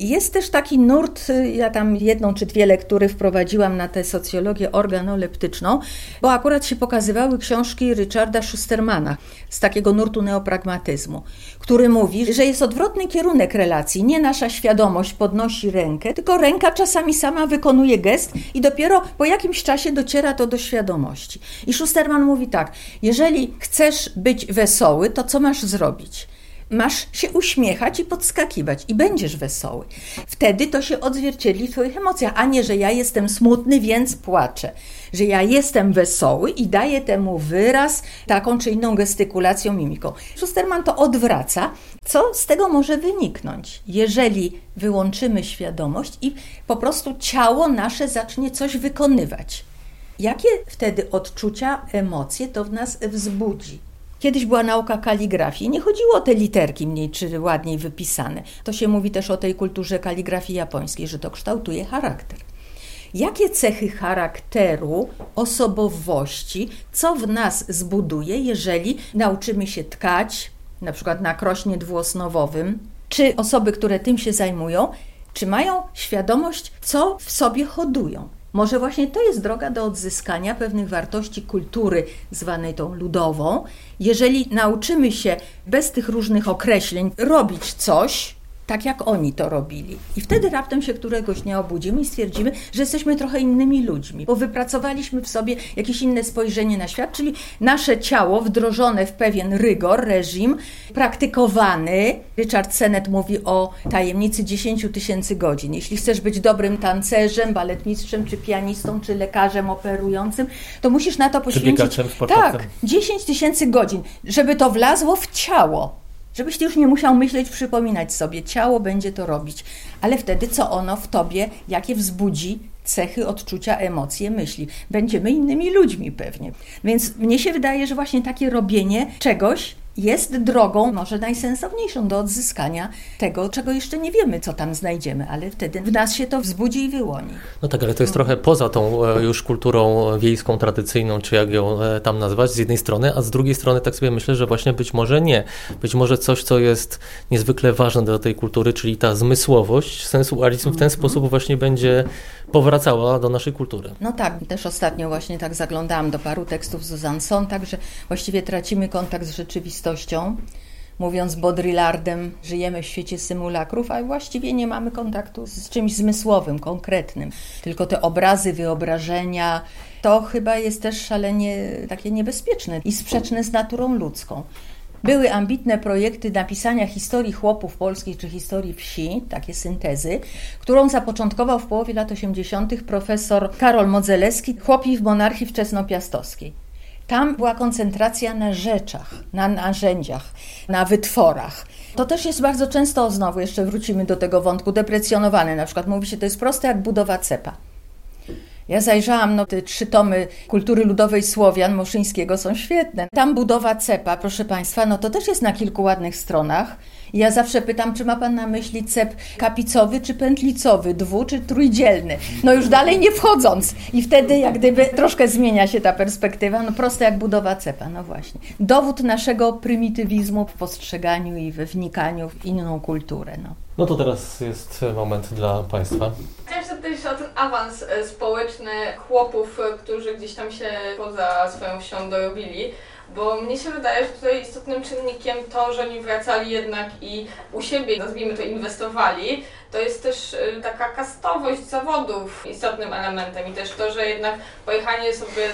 Jest też taki nurt, ja tam jedną czy dwie lektury wprowadziłam na tę socjologię organoleptyczną, bo akurat się pokazywały książki Richarda Schustermana z takiego nurtu neopragmatyzmu, który mówi, że jest odwrotny kierunek relacji. Nie nasza świadomość podnosi rękę, tylko ręka czasami sama wykonuje gest i dopiero po jakimś czasie dociera to do świadomości. I Schusterman mówi tak: jeżeli chcesz być wesoły, to co masz zrobić? Masz się uśmiechać i podskakiwać i będziesz wesoły. Wtedy to się odzwierciedli w Twoich emocjach, a nie, że ja jestem smutny, więc płaczę. Że ja jestem wesoły i daję temu wyraz taką czy inną gestykulacją, mimiką. Schusterman to odwraca. Co z tego może wyniknąć, jeżeli wyłączymy świadomość i po prostu ciało nasze zacznie coś wykonywać? Jakie wtedy odczucia, emocje to w nas wzbudzi? Kiedyś była nauka kaligrafii. Nie chodziło o te literki mniej czy ładniej wypisane. To się mówi też o tej kulturze kaligrafii japońskiej, że to kształtuje charakter. Jakie cechy charakteru, osobowości, co w nas zbuduje, jeżeli nauczymy się tkać, na przykład na krośnie dwuosnowowym, czy osoby, które tym się zajmują, czy mają świadomość, co w sobie hodują. Może właśnie to jest droga do odzyskania pewnych wartości kultury, zwanej tą ludową. Jeżeli nauczymy się bez tych różnych określeń robić coś, tak jak oni to robili. I wtedy raptem się któregoś dnia obudzimy i stwierdzimy, że jesteśmy trochę innymi ludźmi, bo wypracowaliśmy w sobie jakieś inne spojrzenie na świat, czyli nasze ciało wdrożone w pewien rygor, reżim, praktykowany. Richard Sennett mówi o tajemnicy 10 tysięcy godzin. Jeśli chcesz być dobrym tancerzem, baletmistrzem, czy pianistą, czy lekarzem operującym, to musisz na to poświęcić... Tak, 10 tysięcy godzin, żeby to wlazło w ciało. Żebyś ty już nie musiał myśleć, przypominać sobie, ciało będzie to robić, ale wtedy co ono w tobie, jakie wzbudzi cechy, odczucia, emocje, myśli. Będziemy innymi ludźmi pewnie. Więc mnie się wydaje, że właśnie takie robienie czegoś jest drogą może najsensowniejszą do odzyskania tego, czego jeszcze nie wiemy, co tam znajdziemy, ale wtedy w nas się to wzbudzi i wyłoni. No tak, ale to jest trochę poza tą e, już kulturą wiejską, tradycyjną, czy jak ją e, tam nazwać, z jednej strony, a z drugiej strony tak sobie myślę, że właśnie być może nie. Być może coś, co jest niezwykle ważne do tej kultury, czyli ta zmysłowość, sensualizm w ten mhm. sposób właśnie będzie powracała do naszej kultury. No tak, też ostatnio właśnie tak zaglądałam do paru tekstów Susan Sontag, że właściwie tracimy kontakt z rzeczywistością. Mówiąc Baudrillardem, żyjemy w świecie symulakrów, a właściwie nie mamy kontaktu z czymś zmysłowym, konkretnym. Tylko te obrazy, wyobrażenia, to chyba jest też szalenie takie niebezpieczne i sprzeczne z naturą ludzką. Były ambitne projekty napisania historii chłopów polskich czy historii wsi, takie syntezy, którą zapoczątkował w połowie lat 80. profesor Karol Modzelewski, chłopi w monarchii wczesnopiastowskiej. Tam była koncentracja na rzeczach, na narzędziach, na wytworach. To też jest bardzo często, znowu jeszcze wrócimy do tego wątku, deprecjonowane. Na przykład mówi się, to jest proste jak budowa cepa. Ja zajrzałam, no te trzy tomy kultury ludowej Słowian Moszyńskiego są świetne. Tam budowa cepa, proszę Państwa, no to też jest na kilku ładnych stronach. Ja zawsze pytam, czy ma Pan na myśli cep kapicowy czy pętlicowy, dwu czy trójdzielny. No już dalej nie wchodząc. I wtedy jak gdyby troszkę zmienia się ta perspektywa, no proste jak budowa cepa, no właśnie. Dowód naszego prymitywizmu w postrzeganiu i we wnikaniu w inną kulturę, no. No to teraz jest moment dla Państwa. Chciałam zapytać o ten awans e, społeczny chłopów, e, którzy gdzieś tam się poza swoją wsią dorobili. Bo mnie się wydaje, że tutaj istotnym czynnikiem to, że oni wracali jednak i u siebie, nazwijmy to, inwestowali, to jest też y, taka kastowość zawodów istotnym elementem i też to, że jednak pojechanie sobie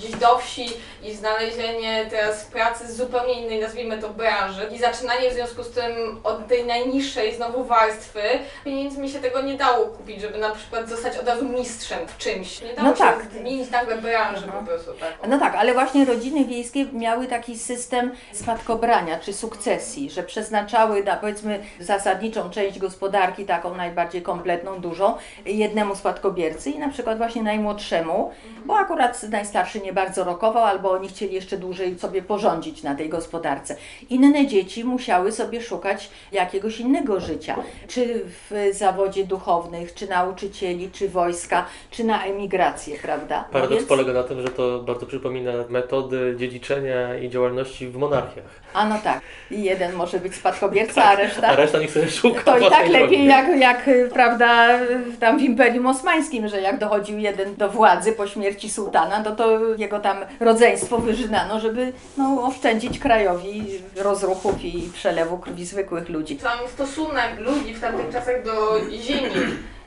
gdzieś do wsi i znalezienie teraz pracy z zupełnie innej, nazwijmy to, branży i zaczynanie w związku z tym od tej najniższej znowu warstwy, pieniędzmi się tego nie dało kupić, żeby na przykład zostać od razu mistrzem w czymś. Nie dało no się tak. zmienić nagle branży no. po prostu. Tak. No tak, ale właśnie rodziny wiejskie miały taki system spadkobrania czy sukcesji, że przeznaczały na powiedzmy zasadniczą część gospodarki, taką najbardziej kompletną, dużą, jednemu spadkobiercy i na przykład właśnie najmłodszemu, bo akurat najstarszy nie nie bardzo rokował, albo oni chcieli jeszcze dłużej sobie porządzić na tej gospodarce. Inne dzieci musiały sobie szukać jakiegoś innego życia, czy w zawodzie duchownych, czy nauczycieli, czy wojska, czy na emigrację, prawda? No Paradoks więc... polega na tym, że to bardzo przypomina metody dziedziczenia i działalności w monarchiach. A no tak. Jeden może być [LAUGHS] spadkobierca, a reszta... A reszta niech sobie szuka. To i tak lepiej jak, jak, prawda, tam w Imperium Osmańskim, że jak dochodził jeden do władzy po śmierci sułtana, no to jego tam rodzeństwo wyżynano, żeby no, oszczędzić krajowi rozruchów i przelewu krwi zwykłych ludzi. Sam stosunek ludzi w tamtych czasach do ziemi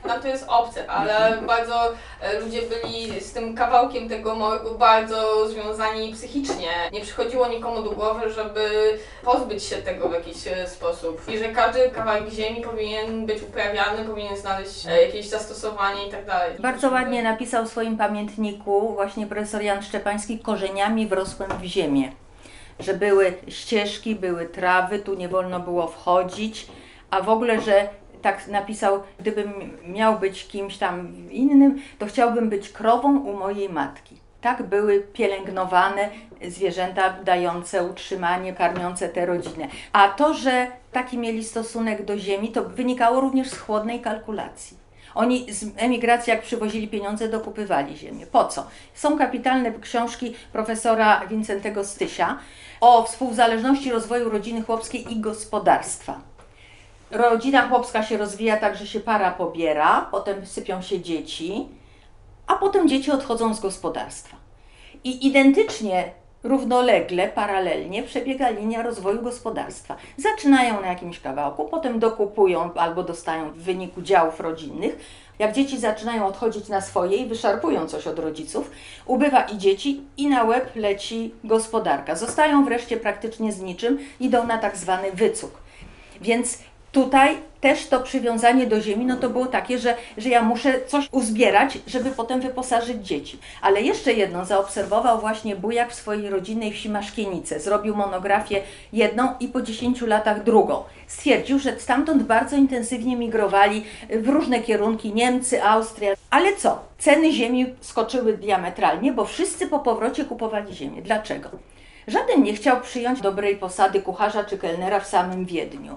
nam to jest obce, ale bardzo e, ludzie byli z tym kawałkiem tego małego bardzo związani psychicznie. Nie przychodziło nikomu do głowy, żeby pozbyć się tego w jakiś e, sposób. I że każdy kawałek ziemi powinien być uprawiany, powinien znaleźć e, jakieś zastosowanie i tak dalej. Bardzo ładnie napisał w swoim pamiętniku właśnie profesor Jan Szczepański korzeniami wrosłem w ziemię. Że były ścieżki, były trawy, tu nie wolno było wchodzić, a w ogóle, że tak napisał, gdybym miał być kimś tam innym, to chciałbym być krową u mojej matki. Tak były pielęgnowane zwierzęta dające utrzymanie, karmiące te rodziny. A to, że taki mieli stosunek do ziemi, to wynikało również z chłodnej kalkulacji. Oni z emigracji, jak przywozili pieniądze, dokupywali ziemię. Po co? Są kapitalne książki profesora Wincentego Stysia o współzależności rozwoju rodziny chłopskiej i gospodarstwa rodzina chłopska się rozwija tak, że się para pobiera, potem sypią się dzieci, a potem dzieci odchodzą z gospodarstwa. I identycznie, równolegle, paralelnie przebiega linia rozwoju gospodarstwa. Zaczynają na jakimś kawałku, potem dokupują albo dostają w wyniku działów rodzinnych. Jak dzieci zaczynają odchodzić na swoje i wyszarpują coś od rodziców, ubywa i dzieci, i na łeb leci gospodarka. Zostają wreszcie praktycznie z niczym, idą na tak zwany wycuk. Więc Tutaj też to przywiązanie do ziemi, no to było takie, że, że ja muszę coś uzbierać, żeby potem wyposażyć dzieci. Ale jeszcze jedno zaobserwował właśnie Bujak w swojej rodzinnej wsi Maszkienice. Zrobił monografię jedną i po 10 latach drugą. Stwierdził, że stamtąd bardzo intensywnie migrowali w różne kierunki Niemcy, Austria. Ale co? Ceny ziemi skoczyły diametralnie, bo wszyscy po powrocie kupowali ziemię. Dlaczego? Żaden nie chciał przyjąć dobrej posady kucharza czy kelnera w samym Wiedniu.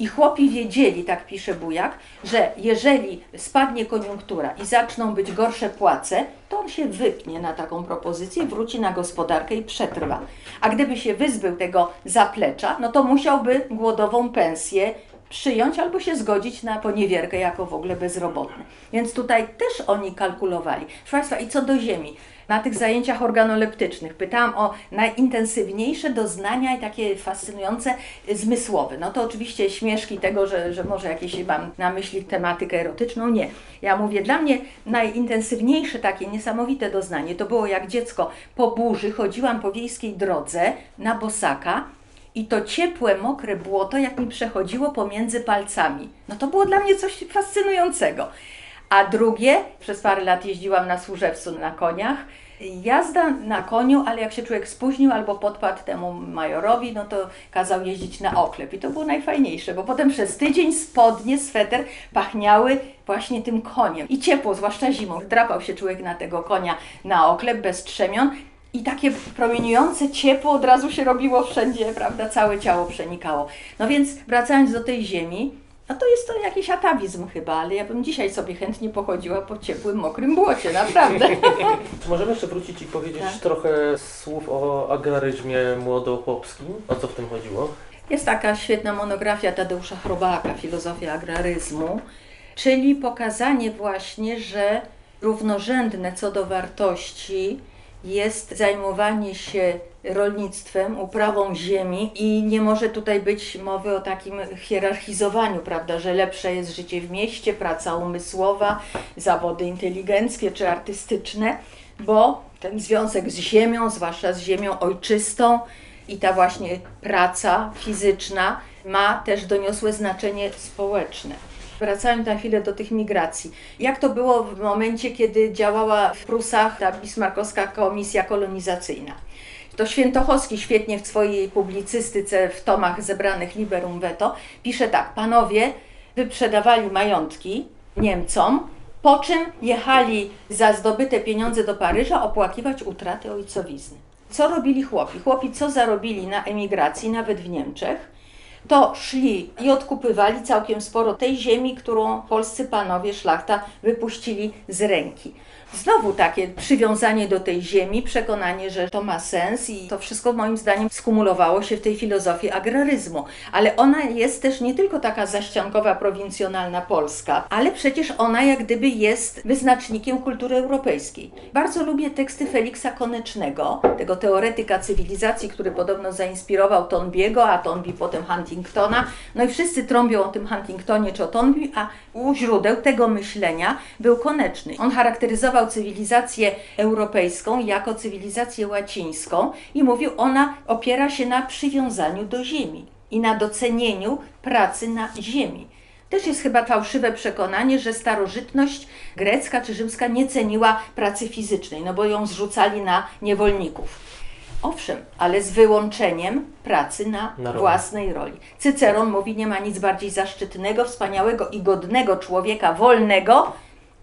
I chłopi wiedzieli, tak pisze Bujak, że jeżeli spadnie koniunktura i zaczną być gorsze płace, to on się wypnie na taką propozycję, wróci na gospodarkę i przetrwa. A gdyby się wyzbył tego zaplecza, no to musiałby głodową pensję przyjąć albo się zgodzić na poniewierkę jako w ogóle bezrobotny. Więc tutaj też oni kalkulowali. Proszę Państwa, i co do ziemi na tych zajęciach organoleptycznych. Pytałam o najintensywniejsze doznania i takie fascynujące zmysłowe. No to oczywiście śmieszki tego, że, że może jakieś mam na myśli tematykę erotyczną. Nie. Ja mówię, dla mnie najintensywniejsze takie niesamowite doznanie to było jak dziecko po burzy chodziłam po wiejskiej drodze na bosaka i to ciepłe, mokre błoto, jak mi przechodziło pomiędzy palcami. No to było dla mnie coś fascynującego. A drugie, przez parę lat jeździłam na Służewcu na koniach. Jazda na koniu, ale jak się człowiek spóźnił albo podpadł temu majorowi, no to kazał jeździć na oklep. I to było najfajniejsze, bo potem przez tydzień spodnie, sweter pachniały właśnie tym koniem. I ciepło, zwłaszcza zimą. Drapał się człowiek na tego konia na oklep bez trzemion i takie promieniujące ciepło od razu się robiło wszędzie, prawda? Całe ciało przenikało. No więc wracając do tej ziemi, no to jest to jakiś atawizm chyba, ale ja bym dzisiaj sobie chętnie pochodziła po ciepłym, mokrym błocie, naprawdę. [LAUGHS] Możemy jeszcze wrócić i powiedzieć tak? trochę słów o agraryzmie młodochłopskim. O co w tym chodziło? Jest taka świetna monografia Tadeusza Chrobaka, Filozofia agraryzmu, czyli pokazanie właśnie, że równorzędne co do wartości jest zajmowanie się rolnictwem, uprawą ziemi i nie może tutaj być mowy o takim hierarchizowaniu, prawda, że lepsze jest życie w mieście, praca umysłowa, zawody inteligenckie czy artystyczne, bo ten związek z ziemią, zwłaszcza z ziemią ojczystą i ta właśnie praca fizyczna ma też doniosłe znaczenie społeczne. Wracając na chwilę do tych migracji. Jak to było w momencie, kiedy działała w Prusach ta bismarckowska komisja kolonizacyjna? To Świętochowski świetnie w swojej publicystyce w tomach zebranych Liberum Veto pisze tak: Panowie wyprzedawali majątki Niemcom Po czym jechali za zdobyte pieniądze do Paryża opłakiwać utraty ojcowizny. Co robili chłopi? Chłopi co zarobili na emigracji, nawet w Niemczech, to szli i odkupywali całkiem sporo tej ziemi, którą polscy panowie szlachta wypuścili z ręki. Znowu takie przywiązanie do tej ziemi, przekonanie, że to ma sens i to wszystko moim zdaniem skumulowało się w tej filozofii agraryzmu. Ale ona jest też nie tylko taka zaściankowa, prowincjonalna polska, ale przecież ona jak gdyby jest wyznacznikiem kultury europejskiej. Bardzo lubię teksty Feliksa Konecznego, tego teoretyka cywilizacji, który podobno zainspirował Tonbiego, a Tonbi potem Huntingtona. No i wszyscy trąbią o tym Huntingtonie czy o Tonbi, a u źródeł tego myślenia był Koneczny. On charakteryzował cywilizację europejską jako cywilizację łacińską i mówił, ona opiera się na przywiązaniu do ziemi i na docenieniu pracy na ziemi. Też jest chyba fałszywe przekonanie, że starożytność grecka czy rzymska nie ceniła pracy fizycznej, no bo ją zrzucali na niewolników. Owszem, ale z wyłączeniem pracy na, na własnej roli. Cyceron mówi, nie ma nic bardziej zaszczytnego, wspaniałego i godnego człowieka wolnego,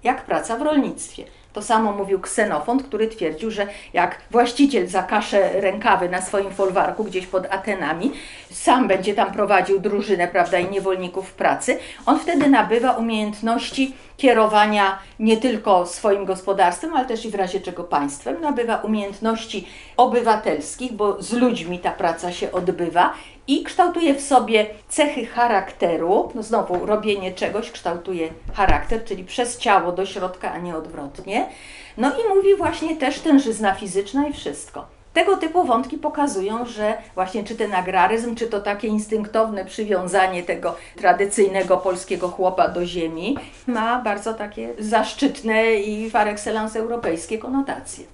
jak praca w rolnictwie. To samo mówił Ksenofont, który twierdził, że jak właściciel zakasze rękawy na swoim folwarku gdzieś pod Atenami, sam będzie tam prowadził drużynę, prawda, i niewolników pracy, on wtedy nabywa umiejętności kierowania nie tylko swoim gospodarstwem, ale też i w razie czego państwem. Nabywa umiejętności obywatelskich, bo z ludźmi ta praca się odbywa i kształtuje w sobie cechy charakteru. No znowu, robienie czegoś kształtuje charakter, czyli przez ciało do środka, a nie odwrotnie. No i mówi właśnie też tężyzna fizyczna i wszystko. Tego typu wątki pokazują, że właśnie czy ten agraryzm, czy to takie instynktowne przywiązanie tego tradycyjnego polskiego chłopa do ziemi ma bardzo takie zaszczytne i par excellence europejskie konotacje.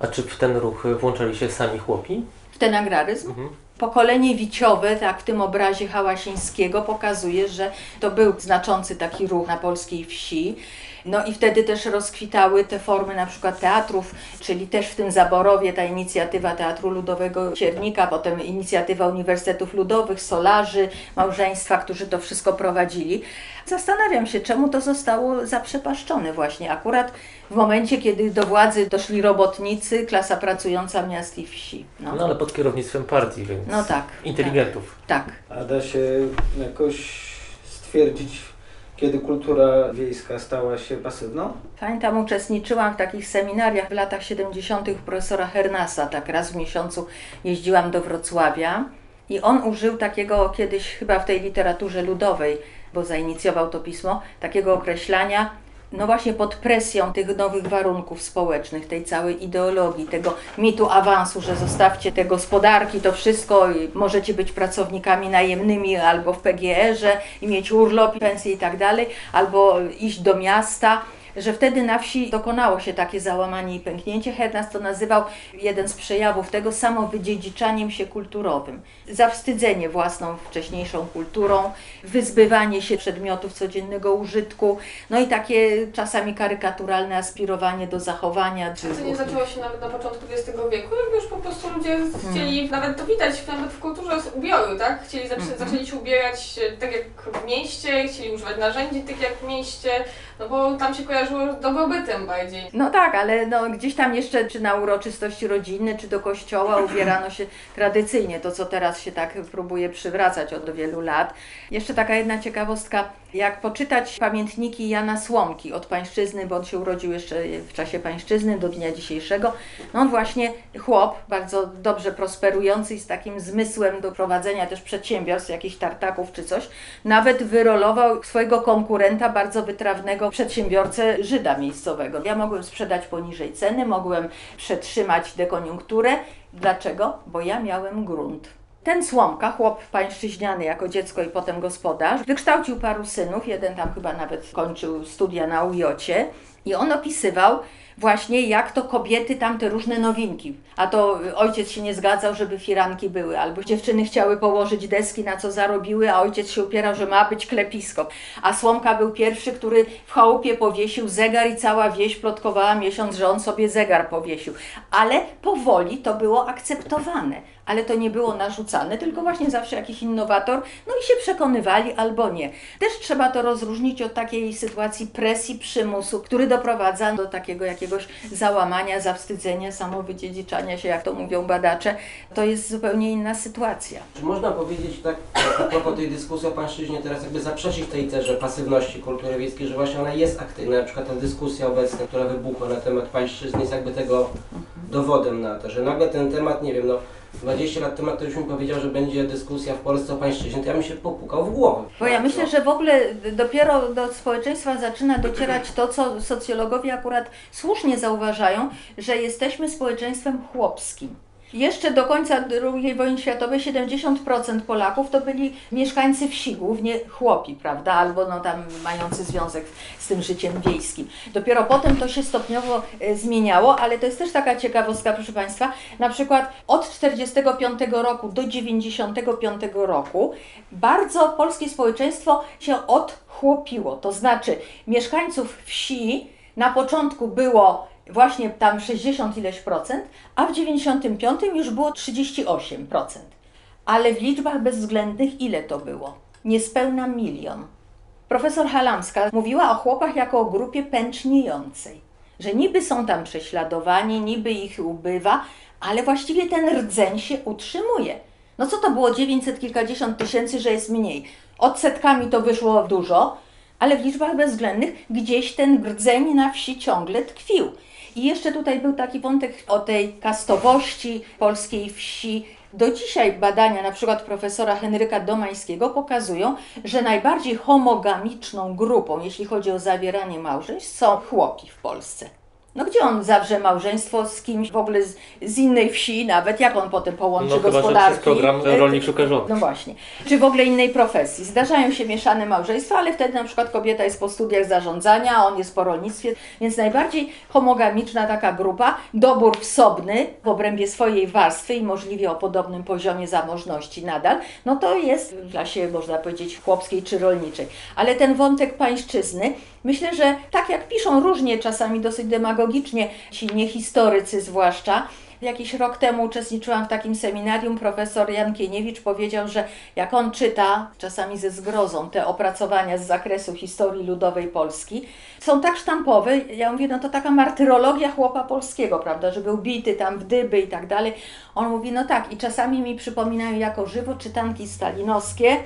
A czy w ten ruch włączali się sami chłopi? W ten agraryzm? Mhm. Pokolenie wiciowe, tak w tym obrazie Hałasińskiego, pokazuje, że to był znaczący taki ruch na polskiej wsi. No i wtedy też rozkwitały te formy na przykład teatrów, czyli też w tym Zaborowie ta inicjatywa Teatru Ludowego Ciernika, potem inicjatywa Uniwersytetów Ludowych, Solarzy, małżeństwa, którzy to wszystko prowadzili. Zastanawiam się, czemu to zostało zaprzepaszczone właśnie akurat w momencie, kiedy do władzy doszli robotnicy, klasa pracująca miast i wsi. No, no ale pod kierownictwem partii, więc no tak, inteligentów. Tak. tak. A da się jakoś stwierdzić kiedy kultura wiejska stała się pasywną? Pamiętam, uczestniczyłam w takich seminariach w latach 70. profesora Hernasa. Tak raz w miesiącu jeździłam do Wrocławia i on użył takiego kiedyś chyba w tej literaturze ludowej, bo zainicjował to pismo, takiego określania no właśnie pod presją tych nowych warunków społecznych, tej całej ideologii, tego mitu awansu, że zostawcie te gospodarki, to wszystko, możecie być pracownikami najemnymi albo w PGR-ze i mieć urlop, pensję i tak dalej, albo iść do miasta że wtedy na wsi dokonało się takie załamanie i pęknięcie. Hernas to nazywał jeden z przejawów tego samowydziedziczaniem się kulturowym. Zawstydzenie własną wcześniejszą kulturą, wyzbywanie się przedmiotów codziennego użytku, no i takie czasami karykaturalne aspirowanie do zachowania. Czy to nie zaczęło się nawet na początku XX wieku, jakby już po prostu ludzie chcieli, hmm. nawet to widać nawet w kulturze ubioru, tak? Chcieli, zaczę, hmm. zaczęli się ubierać tak jak w mieście, chcieli używać narzędzi tak jak w mieście, no bo tam się kojarzyło z dobrobytem bardziej. No tak, ale no, gdzieś tam jeszcze, czy na uroczystości rodzinne, czy do kościoła ubierano się tradycyjnie, to co teraz się tak próbuje przywracać od wielu lat. Jeszcze taka jedna ciekawostka, jak poczytać pamiętniki Jana Słomki od pańszczyzny, bo on się urodził jeszcze w czasie pańszczyzny do dnia dzisiejszego, no on właśnie chłop, bardzo dobrze prosperujący i z takim zmysłem do prowadzenia też przedsiębiorstw, jakichś tartaków czy coś, nawet wyrolował swojego konkurenta, bardzo wytrawnego przedsiębiorcę Żyda miejscowego. Ja mogłem sprzedać poniżej ceny, mogłem przetrzymać dekoniunkturę. Dlaczego? Bo ja miałem grunt. Ten Słomka, chłop pańszczyźniany jako dziecko i potem gospodarz, wykształcił paru synów, jeden tam chyba nawet kończył studia na Ujocie i on opisywał, właśnie jak to kobiety tam te różne nowinki. A to ojciec się nie zgadzał, żeby firanki były, albo dziewczyny chciały położyć deski, na co zarobiły, a ojciec się upierał, że ma być klepisko. A Słomka był pierwszy, który w chałupie powiesił zegar i cała wieś plotkowała miesiąc, że on sobie zegar powiesił. Ale powoli to było akceptowane ale to nie było narzucane, tylko właśnie zawsze jakiś innowator, no i się przekonywali albo nie. Też trzeba to rozróżnić od takiej sytuacji presji, przymusu, który doprowadza do takiego jakiegoś załamania, zawstydzenia, samowydziedziczania się, jak to mówią badacze. To jest zupełnie inna sytuacja. Czy można powiedzieć tak, a propos tej dyskusji o pańszczyźnie, teraz jakby zaprzeczyć tej cerze pasywności kultury wiejskiej, że właśnie ona jest aktywna, na przykład ta dyskusja obecna, która wybuchła na temat pańszczyzny jest jakby tego dowodem na to, że nagle ten temat, nie wiem, no 20 lat temu ktoś mi powiedział, że będzie dyskusja w Polsce o pańszczyźnie, to ja mi się popukał w głowę. Bo ja myślę, że w ogóle dopiero do społeczeństwa zaczyna docierać to, co socjologowie akurat słusznie zauważają, że jesteśmy społeczeństwem chłopskim. Jeszcze do końca II wojny światowej 70% Polaków to byli mieszkańcy wsi, głównie chłopi, prawda, albo no tam mający związek z tym życiem wiejskim. Dopiero potem to się stopniowo e, zmieniało, ale to jest też taka ciekawostka, proszę Państwa, na przykład od 45 roku do 95 roku bardzo polskie społeczeństwo się odchłopiło, to znaczy mieszkańców wsi na początku było właśnie tam 60 ileś procent, a w 95 już było 38 procent. Ale w liczbach bezwzględnych ile to było? Niespełna milion. Profesor Halamska mówiła o chłopach jako o grupie pęczniejącej, że niby są tam prześladowani, niby ich ubywa, ale właściwie ten rdzeń się utrzymuje. No co to było 900 kilkadziesiąt tysięcy, że jest mniej? Odsetkami to wyszło dużo, ale w liczbach bezwzględnych gdzieś ten rdzeń na wsi ciągle tkwił. I jeszcze tutaj był taki wątek o tej kastowości polskiej wsi. Do dzisiaj badania na przykład profesora Henryka Domańskiego pokazują, że najbardziej homogamiczną grupą, jeśli chodzi o zawieranie małżeństw, są chłopi w Polsce. No gdzie on zawrze małżeństwo z kimś w ogóle z, z innej wsi, nawet jak on potem połączy No chyba, że gospodarki? przez program Rolnik Szuka Żony. No właśnie. Czy w ogóle innej profesji. Zdarzają się mieszane małżeństwa, ale wtedy na przykład kobieta jest po studiach zarządzania, on jest po rolnictwie, więc najbardziej homogamiczna taka grupa, dobór wsobny w obrębie swojej warstwy i możliwie o podobnym poziomie zamożności nadal, no to jest w klasie, można powiedzieć, chłopskiej czy rolniczej. Ale ten wątek pańszczyzny, myślę, że tak jak piszą różnie, czasami dosyć demagogicznie, ci niehistorycy zwłaszcza, Jakiś rok temu uczestniczyłam w takim seminarium. Profesor Jan Kieniewicz powiedział, że jak on czyta, czasami ze zgrozą, te opracowania z zakresu historii ludowej Polski, są tak sztampowe. Ja mówię, no to taka martyrologia chłopa polskiego, prawda, że był bity tam w dyby i tak dalej. On mówi, no tak, i czasami mi przypominają jako żywo czytanki stalinowskie,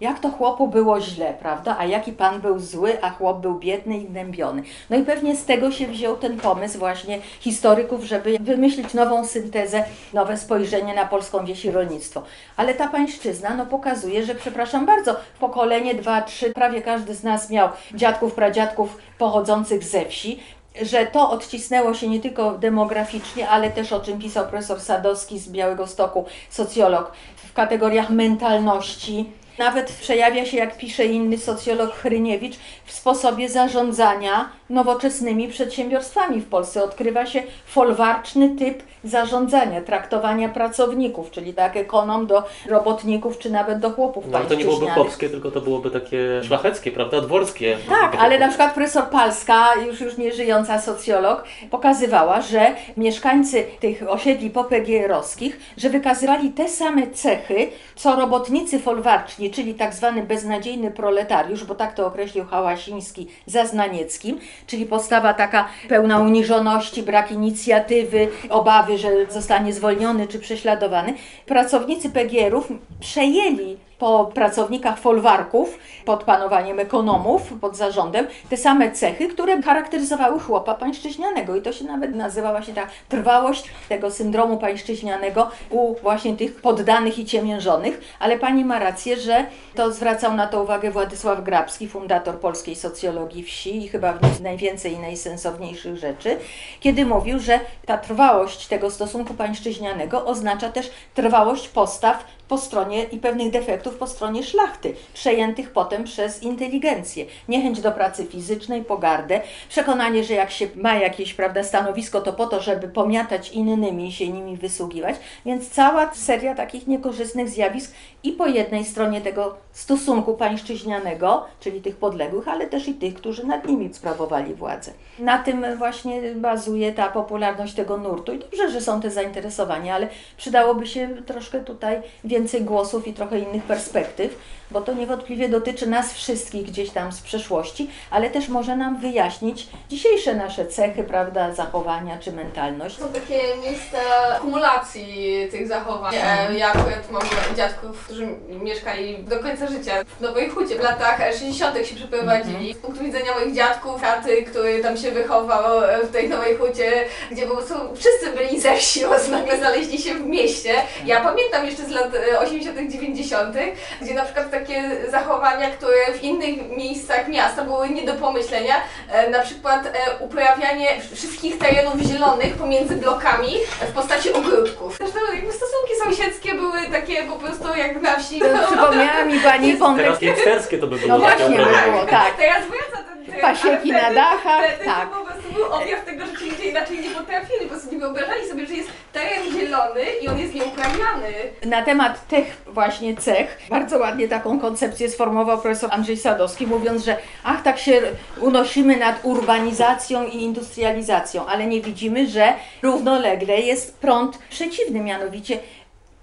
jak to chłopu było źle, prawda? A jaki pan był zły, a chłop był biedny i gnębiony. No i pewnie z tego się wziął ten pomysł właśnie historyków, żeby wymyślić nową syntezę, nowe spojrzenie na polską wieś i rolnictwo. Ale ta pańszczyzna no, pokazuje, że przepraszam bardzo, pokolenie, dwa, trzy, prawie każdy z nas miał dziadków, pradziadków pochodzących ze wsi, że to odcisnęło się nie tylko demograficznie, ale też o czym pisał profesor Sadowski z Białego Stoku, socjolog, w kategoriach mentalności, nawet przejawia się, jak pisze inny socjolog Chryniewicz, w sposobie zarządzania nowoczesnymi przedsiębiorstwami w Polsce. Odkrywa się folwarczny typ zarządzania, traktowania pracowników, czyli tak ekonom do robotników, czy nawet do chłopów No ale to nie byłoby chłopskie, tylko to byłoby takie szlacheckie, prawda? Dworskie. Tak, ale na przykład profesor Palska, już już nie żyjąca socjolog, pokazywała, że mieszkańcy tych osiedli popegierowskich, że wykazywali te same cechy, co robotnicy folwarczni, czyli tak zwany beznadziejny proletariusz, bo tak to określił Hałasiński za Znanieckim, czyli postawa taka pełna uniżoności, brak inicjatywy, obawy, że zostanie zwolniony czy prześladowany. Pracownicy PGR-ów przejęli po pracownikach folwarków pod panowaniem ekonomów, pod zarządem, te same cechy, które charakteryzowały chłopa pańszczyźnianego. I to się nawet nazywa właśnie ta trwałość tego syndromu pańszczyźnianego u właśnie tych poddanych i ciemiężonych. Ale pani ma rację, że to zwracał na to uwagę Władysław Grabski, fundator polskiej socjologii wsi i chyba w najwięcej i najsensowniejszych rzeczy, kiedy mówił, że ta trwałość tego stosunku pańszczyźnianego oznacza też trwałość postaw po stronie i pewnych defektów po stronie szlachty, przejętych potem przez inteligencję. Niechęć do pracy fizycznej, pogardę, przekonanie, że jak się ma jakieś prawda, stanowisko, to po to, żeby pomiatać innymi i się nimi wysługiwać. Więc cała seria takich niekorzystnych zjawisk i po jednej stronie tego stosunku pańszczyźnianego, czyli tych podległych, ale też i tych, którzy nad nimi sprawowali władzę. Na tym właśnie bazuje ta popularność tego nurtu i dobrze, że są te zainteresowania, ale przydałoby się troszkę tutaj więcej głosów i trochę innych perspektyw, bo to niewątpliwie dotyczy nas wszystkich gdzieś tam z przeszłości, ale też może nam wyjaśnić dzisiejsze nasze cechy, prawda, zachowania czy mentalność. Są takie miejsca kumulacji tych zachowań. E, Ja akurat mam dziadków, którzy mieszkali do końca życia w Nowej Hucie. W latach 60. się przeprowadzili. Z punktu widzenia moich dziadków, taty, który tam się wychował e, w tej Nowej Hucie, gdzie po prostu wszyscy byli ze wsi, nagle znaleźli się w mieście. Ja pamiętam jeszcze z lat e, 80., 90., gdzie na przykład takie zachowania, które w innych miejscach miasta były nie do pomyślenia, e, na przykład e, uprawianie wszystkich terenów zielonych pomiędzy blokami w postaci ogródków. Zresztą jakby stosunki sąsiedzkie były takie po prostu jak na wsi. To Przypomniała mi Pani wątek Teraz gangsterskie to by było. No takie właśnie by było, tak. Teraz wraca ten Pasieki na dachach, tak. To po prostu był objaw tego, że ci ludzie inaczej nie potrafili, po prostu nie wyobrażali sobie, że jest teren zielony i on jest nieuprawiany. Na temat tych właśnie cech bardzo ładnie taką koncepcję sformułował profesor Andrzej Sadowski, mówiąc, że ach, tak się unosimy nad urbanizacją i industrializacją, ale nie widzimy, że równolegle jest prąd przeciwny, mianowicie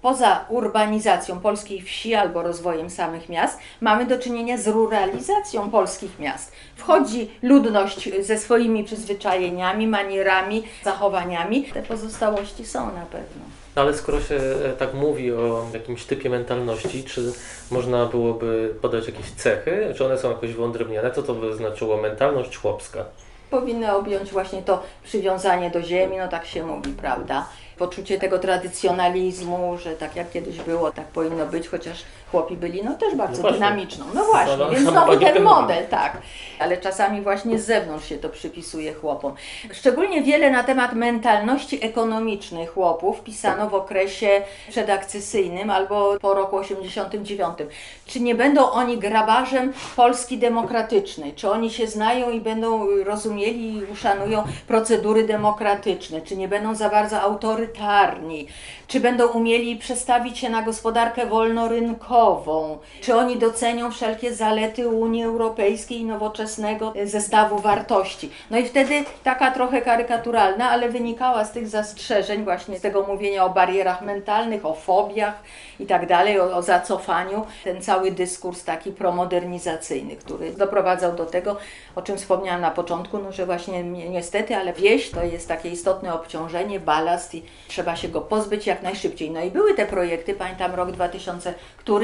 poza urbanizacją polskiej wsi albo rozwojem samych miast, mamy do czynienia z ruralizacją polskich miast. Wchodzi ludność ze swoimi przyzwyczajeniami, manierami, zachowaniami. Te pozostałości są na pewno. No Ale skoro się e, tak mówi o jakimś typie mentalności, czy można byłoby podać jakieś cechy, czy one są jakoś wyodrębnione, co to by znaczyło mentalność chłopska? powinny objąć właśnie to przywiązanie do ziemi, no tak się mówi, prawda? Poczucie tego tradycjonalizmu, że tak jak kiedyś było, tak powinno być, chociaż chłopi byli no też bardzo No dynamiczną. No właśnie, No, no, więc znowu ten model, tak. Ale czasami właśnie z zewnątrz się to przypisuje chłopom. Szczególnie wiele na temat mentalności ekonomicznej chłopów pisano w okresie przedakcesyjnym albo po roku 89. Czy nie będą oni grabarzem Polski demokratycznej? Czy oni się znają i będą rozumieli i uszanują procedury demokratyczne? Czy nie będą za bardzo autorytarni? Czy będą umieli przestawić się na gospodarkę wolnorynkową? Czy oni docenią wszelkie zalety Unii Europejskiej i nowoczesnego zestawu wartości? No i wtedy taka trochę karykaturalna, ale wynikała z tych zastrzeżeń, właśnie z tego mówienia o barierach mentalnych, o fobiach i tak dalej, o, o zacofaniu, ten cały dyskurs taki promodernizacyjny, który doprowadzał do tego, o czym wspomniałam na początku, no, że właśnie ni- niestety, ale wieś to jest takie istotne obciążenie, balast i trzeba się go pozbyć jak najszybciej. No i były te projekty, pamiętam rok 2000,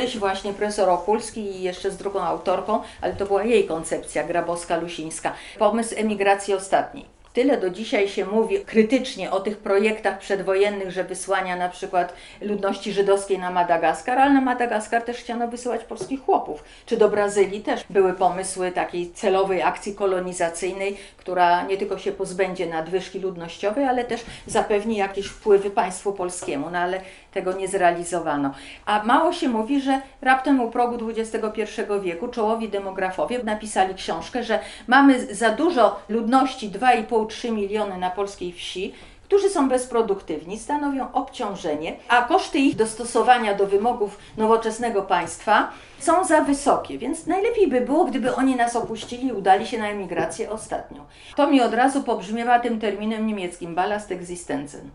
któryś właśnie profesor Okulski i jeszcze z drugą autorką, ale to była jej koncepcja, Grabowska-Lusińska, pomysł emigracji ostatniej. Tyle do dzisiaj się mówi krytycznie o tych projektach przedwojennych, że wysłania na przykład ludności żydowskiej na Madagaskar, ale na Madagaskar też chciano wysyłać polskich chłopów. Czy do Brazylii też były pomysły takiej celowej akcji kolonizacyjnej, która nie tylko się pozbędzie nadwyżki ludnościowej, ale też zapewni jakieś wpływy państwu polskiemu, no ale tego nie zrealizowano. A mało się mówi, że raptem u progu XXI wieku czołowi demografowie napisali książkę, że mamy za dużo ludności 2,5-3 miliony na polskiej wsi, którzy są bezproduktywni, stanowią obciążenie, a koszty ich dostosowania do wymogów nowoczesnego państwa są za wysokie, więc najlepiej by było, gdyby oni nas opuścili i udali się na emigrację ostatnią. To mi od razu pobrzmiewa tym terminem niemieckim Ballast Existenzen.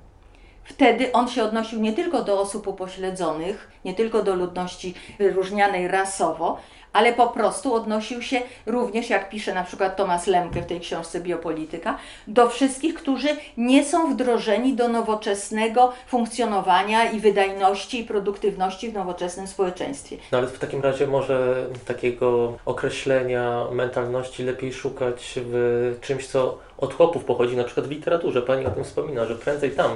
Wtedy on się odnosił nie tylko do osób upośledzonych, nie tylko do ludności wyróżnianej rasowo, ale po prostu odnosił się również, jak pisze na przykład Tomasz Lemke w tej książce Biopolityka, do wszystkich, którzy nie są wdrożeni do nowoczesnego funkcjonowania i wydajności i produktywności w nowoczesnym społeczeństwie. No ale w takim razie może takiego określenia mentalności lepiej szukać w czymś, co od chłopów pochodzi, na przykład w literaturze. Pani o tym wspomina, że prędzej tam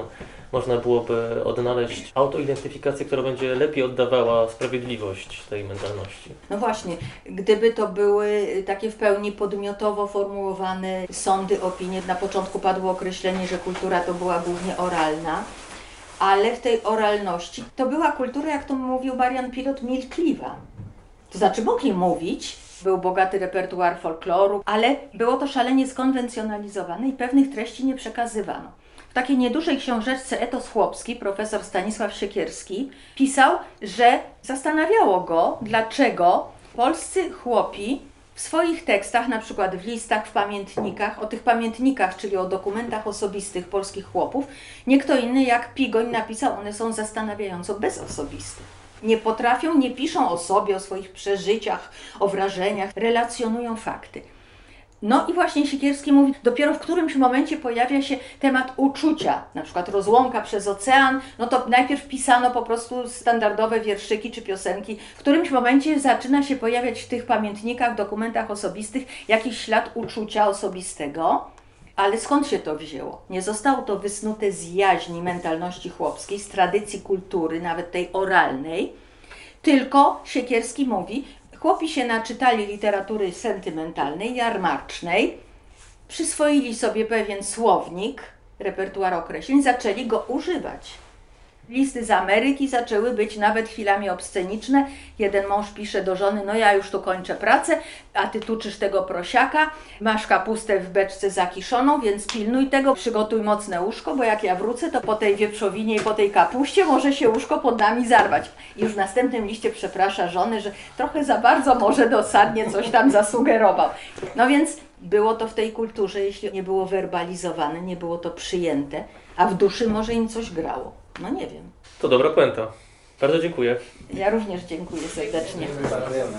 można byłoby odnaleźć autoidentyfikację, która będzie lepiej oddawała sprawiedliwość tej mentalności. No właśnie, gdyby to były takie w pełni podmiotowo formułowane sądy, opinie, na początku padło określenie, że kultura to była głównie oralna, ale w tej oralności to była kultura, jak to mówił Marian Pilot, milkliwa. To znaczy mogli mówić, był bogaty repertuar folkloru, ale było to szalenie skonwencjonalizowane i pewnych treści nie przekazywano. W takiej niedużej książeczce Etos Chłopski profesor Stanisław Siekierski pisał, że zastanawiało go, dlaczego polscy chłopi w swoich tekstach, na przykład w listach, w pamiętnikach, o tych pamiętnikach, czyli o dokumentach osobistych polskich chłopów, nie kto inny jak Pigoń napisał, one są zastanawiająco bezosobiste. Nie potrafią, nie piszą o sobie, o swoich przeżyciach, o wrażeniach, relacjonują fakty. No i właśnie Sikierski mówi, dopiero w którymś momencie pojawia się temat uczucia, na przykład rozłąka przez ocean, no to najpierw pisano po prostu standardowe wierszyki czy piosenki. W którymś momencie zaczyna się pojawiać w tych pamiętnikach, dokumentach osobistych jakiś ślad uczucia osobistego. Ale skąd się to wzięło? Nie zostało to wysnute z jaźni mentalności chłopskiej, z tradycji kultury, nawet tej oralnej, tylko Siekierski mówi, chłopi się naczytali literatury sentymentalnej, jarmarcznej, przyswoili sobie pewien słownik, repertuar określeń, zaczęli go używać. Listy z Ameryki zaczęły być nawet chwilami obsceniczne. Jeden mąż pisze do żony: No, ja już tu kończę pracę, a ty tuczysz tego prosiaka, masz kapustę w beczce zakiszoną, więc pilnuj tego, przygotuj mocne łóżko, bo jak ja wrócę, to po tej wieprzowinie i po tej kapuście może się łóżko pod nami zarwać. I już w następnym liście przeprasza żony, że trochę za bardzo może dosadnie coś tam zasugerował. No więc było to w tej kulturze, jeśli nie było werbalizowane, nie było to przyjęte, a w duszy może im coś grało. No nie wiem. To dobra puenta. Bardzo dziękuję. Ja również dziękuję serdecznie. Dziękujemy.